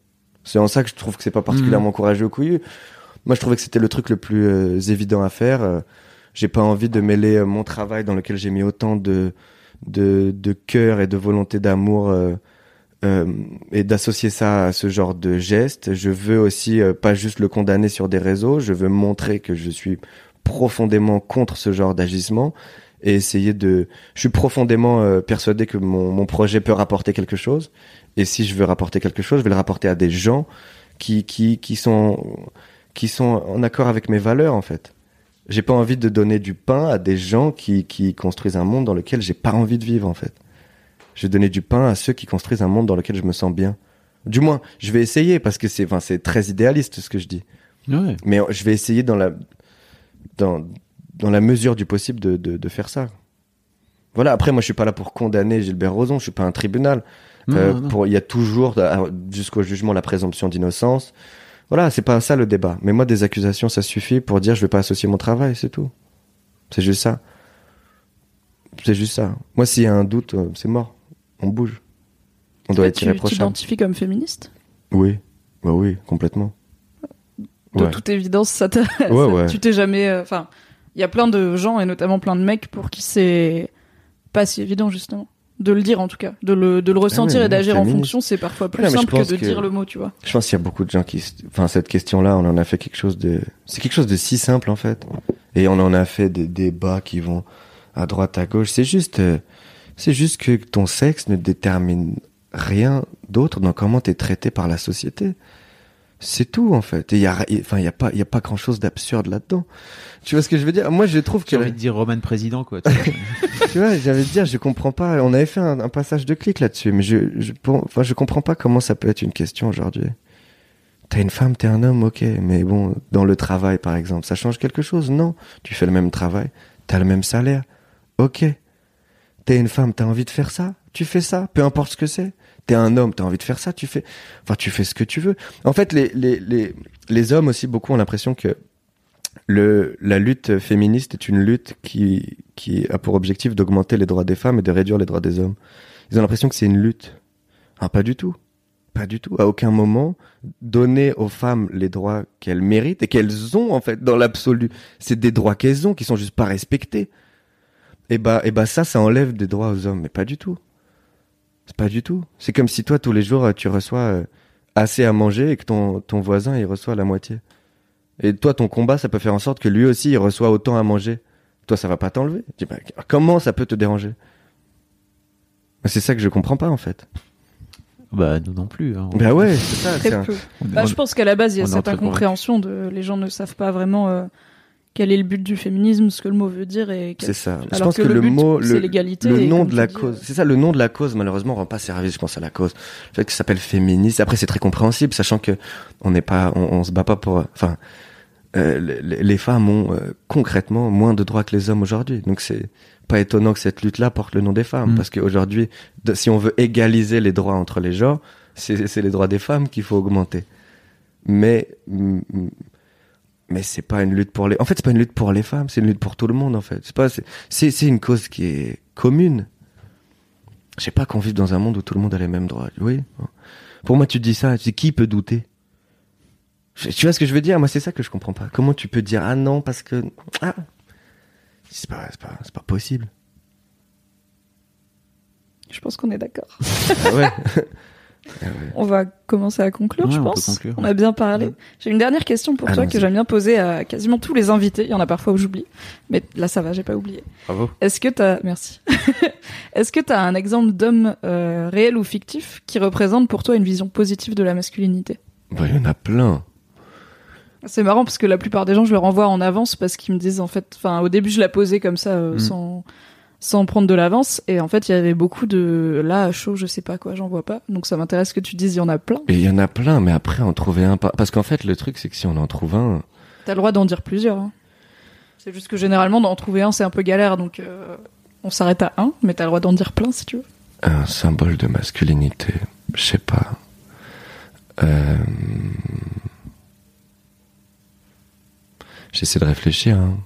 C'est en ça que je trouve que c'est pas particulièrement courageux ou couillu. Moi, je trouvais que c'était le truc le plus euh, évident à faire. Euh, j'ai pas envie de mêler euh, mon travail dans lequel j'ai mis autant de, de, de cœur et de volonté d'amour euh, euh, et d'associer ça à ce genre de geste. Je veux aussi euh, pas juste le condamner sur des réseaux, je veux montrer que je suis profondément contre ce genre d'agissement et essayer de... Je suis profondément euh, persuadé que mon, mon projet peut rapporter quelque chose. Et si je veux rapporter quelque chose, je vais le rapporter à des gens qui, qui, qui, sont, qui sont en accord avec mes valeurs, en fait. J'ai pas envie de donner du pain à des gens qui, qui construisent un monde dans lequel j'ai pas envie de vivre, en fait. Je vais donner du pain à ceux qui construisent un monde dans lequel je me sens bien. Du moins, je vais essayer parce que c'est, enfin, c'est très idéaliste ce que je dis. Ouais. Mais je vais essayer dans la, dans, dans la mesure du possible de, de, de faire ça. Voilà. Après, moi, je suis pas là pour condamner Gilbert Rozon. Je suis pas un tribunal. Euh, il y a toujours, jusqu'au jugement, la présomption d'innocence. Voilà, c'est pas ça le débat. Mais moi, des accusations, ça suffit pour dire je vais pas associer mon travail, c'est tout. C'est juste ça. C'est juste ça. Moi, s'il y a un doute, euh, c'est mort. On bouge. On doit être tu irréprochable. t'identifies comme féministe? Oui, bah oui, complètement. De Ouais. toute évidence, ça Ouais. Tu t'es jamais. euh, Enfin, il y a plein de gens et notamment plein de mecs pour qui c'est pas si évident justement de le dire en tout cas, de le de le ressentir Ah ouais, et d'agir en fonction, c'est parfois plus simple que de que- dire le mot, tu vois. Je pense qu'il y a beaucoup de gens qui, enfin, cette question-là, on en a fait quelque chose de, c'est quelque chose de si simple en fait. Et on en a fait des débats qui vont à droite, à gauche. C'est juste, euh, c'est juste que ton sexe ne détermine rien d'autre dans comment t'es traité par la société. C'est tout en fait. Et il y a, enfin, il y a pas, il y a pas grand-chose d'absurde là-dedans. Tu vois ce que je veux dire? Moi, je trouve que J'ai envie de dire Roman président, quoi. tu vois. tu vois, j'avais dire, je comprends pas. On avait fait un, un passage de clic là-dessus, mais je, je, enfin, je comprends pas comment ça peut être une question aujourd'hui. T'es une femme, t'es un homme, ok, mais bon, dans le travail, par exemple, ça change quelque chose? Non, tu fais le même travail, t'as le même salaire, ok. T'es une femme, t'as envie de faire ça, tu fais ça, peu importe ce que c'est. T'es un homme, t'as envie de faire ça, tu fais, enfin, tu fais ce que tu veux. En fait, les, les, les, les hommes aussi, beaucoup ont l'impression que le, la lutte féministe est une lutte qui, qui a pour objectif d'augmenter les droits des femmes et de réduire les droits des hommes. Ils ont l'impression que c'est une lutte. Ah, pas du tout. Pas du tout. À aucun moment, donner aux femmes les droits qu'elles méritent et qu'elles ont, en fait, dans l'absolu. C'est des droits qu'elles ont qui sont juste pas respectés. Et bah, et bah, ça, ça enlève des droits aux hommes. Mais pas du tout. C'est pas du tout. C'est comme si toi, tous les jours, tu reçois euh, assez à manger et que ton, ton voisin, il reçoit la moitié. Et toi, ton combat, ça peut faire en sorte que lui aussi, il reçoit autant à manger. Toi, ça va pas t'enlever. Bah, comment ça peut te déranger? C'est ça que je comprends pas, en fait. bah, nous non plus. hein. Bah ouais, c'est ça. Très un- peu. Bah, je pense qu'à la base, il y a cette incompréhension de les gens ne savent pas vraiment euh, quel est le but du féminisme, ce que le mot veut dire et quel- C'est ça. je Alors pense que que, le le, but, mot, c'est le, l'égalité le nom de la dis, cause, euh, c'est ça, le nom de la cause, malheureusement, rend pas service, je pense, à la cause. Le fait que ça s'appelle féministe. Après, c'est très compréhensible, sachant que on n'est pas, on, on se bat pas pour, enfin, euh, les, les femmes ont euh, concrètement moins de droits que les hommes aujourd'hui. Donc c'est pas étonnant que cette lutte-là porte le nom des femmes, Mm. parce qu'aujourd'hui, de- si on veut égaliser les droits entre les genres, c'est c'est les droits des femmes qu'il faut augmenter. Mais mm, mm, mais c'est pas une lutte pour les. En fait, c'est pas une lutte pour les femmes, c'est une lutte pour tout le monde. En fait, c'est pas. c'est- C'est une cause qui est commune. Je sais pas qu'on vive dans un monde où tout le monde a les mêmes droits. Oui. Pour moi, tu dis ça, tu dis qui peut douter? Je- Tu vois ce que je veux dire? Moi, c'est ça que je comprends pas. Comment tu peux dire ah non parce que ah c'est pas c'est pas c'est pas possible. Je pense qu'on est d'accord. Ah ouais. On va commencer à conclure, Ouais, je on pense. conclure. On a bien parlé. J'ai une dernière question pour toi que j'aime bien poser à quasiment tous les invités. Il y en a parfois où j'oublie, mais là ça va, j'ai pas oublié. Bravo. Est-ce que t'as, merci. Est-ce que t'as un exemple d'homme euh, réel ou fictif qui représente pour toi une vision positive de la masculinité? Bah, il y en a plein. C'est marrant parce que la plupart des gens, je leur envoie en avance parce qu'ils me disent en fait, enfin au début je la posais comme ça euh, Mm. sans sans prendre de l'avance et en fait il y avait beaucoup de là à chaud, je sais pas quoi, j'en vois pas. Donc ça m'intéresse que tu dises il y en a plein. Et il y en a plein, mais après en trouver un pas. Parce qu'en fait, le truc, c'est que si on en trouve un, T'as le droit d'en dire plusieurs. hein. C'est juste que généralement d'en trouver un c'est un peu galère donc euh, on s'arrête à un, mais t'as le droit d'en dire plein si tu veux. un symbole de masculinité, je sais pas. Euh... J'essaie de réfléchir. hein.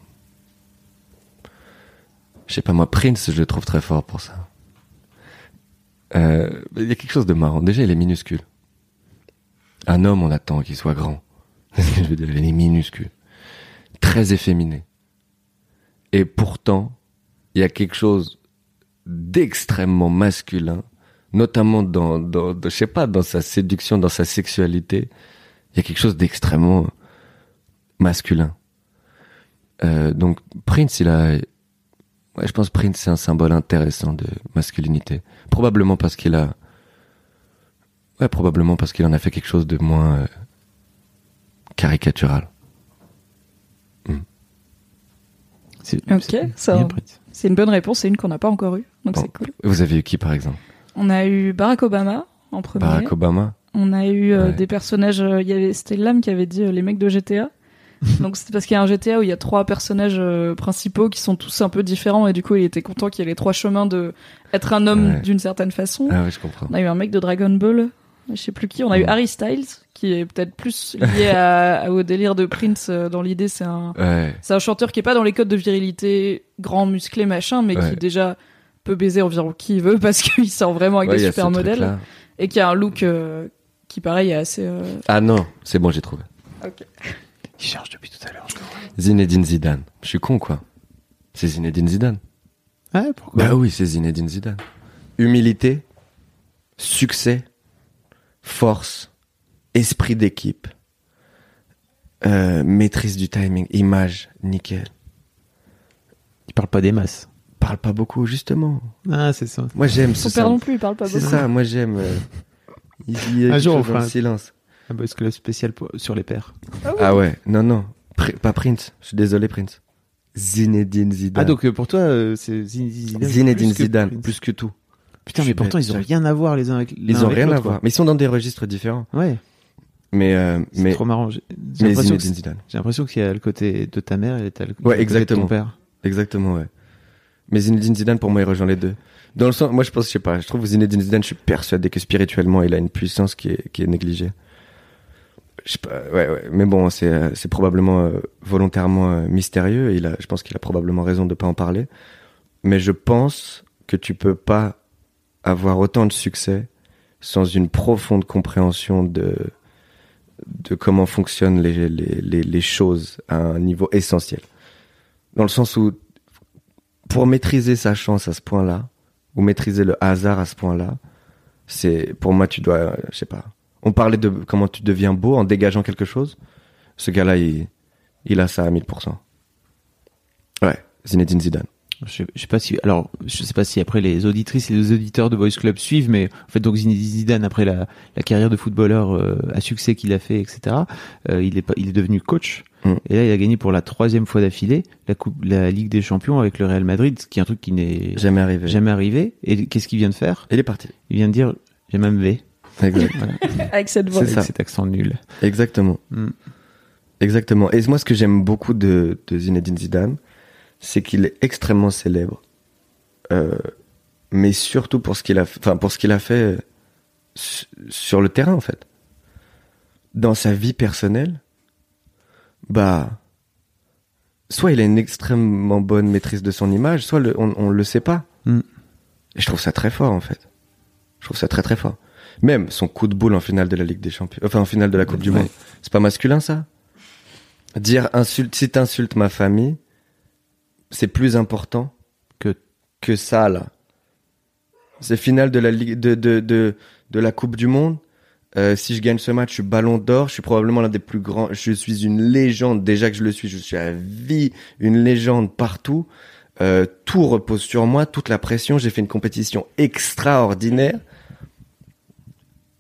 Je sais pas, moi, Prince, je le trouve très fort pour ça. Euh, Il y a quelque chose de marrant. Déjà, il est minuscule. Un homme, on attend qu'il soit grand. il est minuscule. Très efféminé. Et pourtant, il y a quelque chose d'extrêmement masculin notamment dans, dans, dans- je sais pas, dans sa séduction, dans sa sexualité, il y a quelque chose d'extrêmement masculin. Euh, donc Prince, il a, ouais, je pense Prince c'est un symbole intéressant de masculinité. Probablement parce qu'il a, ouais, probablement parce qu'il en a fait quelque chose de moins euh, caricatural. C'est- Ok, ça-. C'est une bonne réponse, c'est une qu'on n'a pas encore eue, donc Bon. c'est cool. Vous avez eu qui par exemple? On a eu Barack Obama en premier. Barack Obama? On a eu euh, Ouais. des personnages. euh, Il y avait c'était Lam qui avait dit euh, les mecs de GTA. Donc c'est parce qu'il y a un GTA où il y a trois personnages euh, principaux qui sont tous un peu différents et du coup il était content qu'il y ait les trois chemins de être un homme Ouais. d'une certaine façon. Ah ouais, je comprends. On a eu un mec de Dragon Ball, je sais plus qui. On a eu. Harry Styles qui est peut-être plus lié à, au délire de Prince. euh, Dans l'idée c'est un Ouais. c'est un chanteur qui est pas dans les codes de virilité, grand, musclé, machin, mais qui déjà peut baiser environ qui il veut parce qu'il sort vraiment avec des super modèles et qui a un look euh, qui pareil est assez. euh, Ah non, c'est bon, j'ai trouvé. Il cherche depuis tout à l'heure. Zinedine Zidane. Je suis con, quoi. C'est Zinedine Zidane. Ah, pourquoi Bah oui, c'est Zinedine Zidane. Humilité, succès, force, esprit d'équipe, euh, maîtrise du timing, image, nickel. Il parle pas des masses. Parle pas beaucoup, justement. Ah, c'est ça. Moi, j'aime ce Son père non plus, il parle pas C'est beaucoup. ça, moi, j'aime. euh, il il y a Un quelque jour, on dans fera le un- silence. Un boys club spécial pour- sur les pères. Ah ouais, non, non. Pr- pas Prince. Je suis désolé, Prince. Zinedine Zidane. Ah, donc euh, pour toi, euh, c'est Zinedine Zidane. Zinedine plus que Zidane, Prince. plus que tout. Putain, Je mais suis pourtant, bête, ils ont rien à voir les uns avec l'un Ils ont rien à voir. quoi. Mais ils sont dans des registres différents. Ouais, Mais, euh, c'est mais, trop marrant. J'ai j'ai mais l'impression que Zinedine Zidane. j'ai l'impression qu'il y a le côté de ta mère et t'as le côté de exactement. ton père. Exactement, ouais. Mais Zinedine Zidane, pour moi, il rejoint les deux. Dans le sens, moi, je pense, je sais pas, je trouve que Zinedine Zidane, je suis persuadé que spirituellement, il a une puissance qui est, qui est négligée. Mais bon, c'est, euh, probablement euh, volontairement euh, mystérieux. Il a, je pense qu'il a probablement raison de pas en parler. Mais je pense que tu peux pas avoir autant de succès sans une profonde compréhension de, comment fonctionnent les, les, choses à un niveau essentiel. Dans le sens où, pour maîtriser sa chance à ce point-là, ou maîtriser le hasard à ce point-là, c'est, pour moi, tu dois, je sais pas. On parlait de comment tu deviens beau en dégageant quelque chose. Ce gars-là, il, il a ça à 1000%. Ouais, Zinedine Zidane. Je je sais pas si, alors, je sais pas si après les auditrices et les auditeurs de Boys Club suivent, mais en fait, donc Zinedine Zidane, après la, la carrière de footballeur euh, à succès qu'il a fait, etc., euh, il est pas, il est devenu coach. Mm. Et là, il a gagné pour la troisième fois d'affilée la coupe, la Ligue des Champions avec le Real Madrid, ce qui est un truc qui n'est Jamais arrivé. jamais arrivé. Et qu'est-ce qu'il vient de faire? Il est parti. Il vient de dire, j'ai même V. Exact. Voilà, Avec cette voix. C'est avec ça. cet accent nul. Exactement. Mm. Exactement. Et moi, ce que j'aime beaucoup de, de Zinedine Zidane, c'est qu'il est extrêmement célèbre. Euh, mais surtout pour ce qu'il a, enfin, pour ce qu'il a fait euh, su- sur le terrain, en fait. Dans sa vie personnelle, bah, soit il a une extrêmement bonne maîtrise de son image, soit le- on, on le sait pas. Mm. Et je trouve ça très fort, en fait. Je trouve ça très très fort. Même son coup de boule en finale de la Ligue des Champions, enfin en finale de la Coupe du. Monde, c'est pas masculin ça? Dire insulte, si t'insultes ma famille, c'est plus important Que- que ça là. C'est finale de la Ligue de de de, de la Coupe du Monde. Euh, si je gagne ce match, je suis Ballon d'Or. Je suis probablement l'un des plus grands. Je suis une légende. Déjà que je le suis, je suis à vie une légende partout. Euh, tout repose sur moi, toute la pression. J'ai fait une compétition extraordinaire.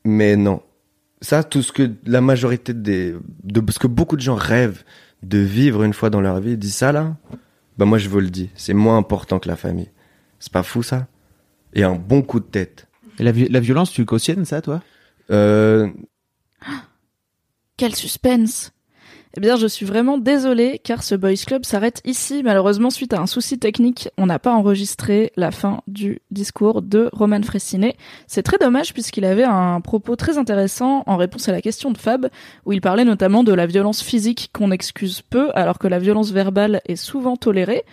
Mais non, ça, tout ce que la majorité des, de ce que beaucoup de gens rêvent de vivre une fois dans leur vie, dit ça là, bah moi je vous le dis, c'est moins important que la famille. C'est pas fou ça? Et un bon coup de tête. Et la, la violence, tu cautionnes ça, toi? Euh, Quel suspense Eh bien, je suis vraiment désolée car ce Boys Club s'arrête ici. Malheureusement, suite à un souci technique, on n'a pas enregistré la fin du discours de Roman Fressinet. C'est très dommage puisqu'il avait un propos très intéressant en réponse à la question de Fab, où il parlait notamment de la violence physique qu'on excuse peu alors que la violence verbale est souvent tolérée.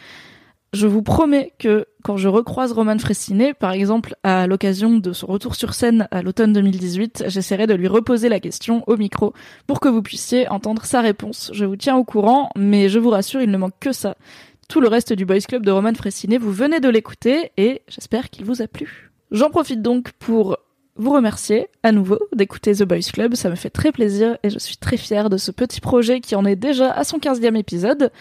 Je vous promets que quand je recroise Roman Fressinet, par exemple à l'occasion de son retour sur scène à l'automne 2018, j'essaierai de lui reposer la question au micro pour que vous puissiez entendre sa réponse. Je vous tiens au courant, mais je vous rassure, il ne manque que ça. Tout le reste du Boys Club de Roman Fressinet, vous venez de l'écouter et j'espère qu'il vous a plu. J'en profite donc pour vous remercier à nouveau d'écouter The Boys Club, ça me fait très plaisir et je suis très fière de ce petit projet qui en est déjà à son 15e épisode.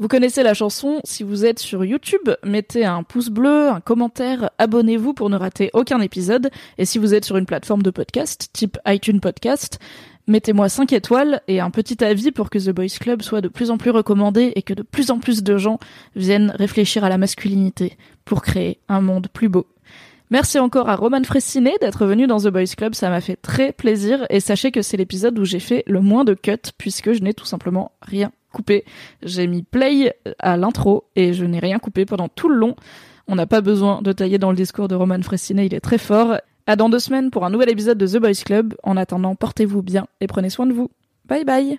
Vous connaissez la chanson, si vous êtes sur YouTube, mettez un pouce bleu, un commentaire, abonnez-vous pour ne rater aucun épisode, et si vous êtes sur une plateforme de podcast, type iTunes Podcast, mettez-moi 5 étoiles et un petit avis pour que The Boys Club soit de plus en plus recommandé et que de plus en plus de gens viennent réfléchir à la masculinité pour créer un monde plus beau. Merci encore à Roman Fressinet d'être venu dans The Boys Club, ça m'a fait très plaisir et sachez que c'est l'épisode où j'ai fait le moins de cuts puisque je n'ai tout simplement rien coupé. J'ai mis play à l'intro et je n'ai rien coupé pendant tout le long. On n'a pas besoin de tailler dans le discours de Roman Fressinet, il est très fort. À dans deux semaines pour un nouvel épisode de The Boys Club. En attendant, portez-vous bien et prenez soin de vous. Bye bye.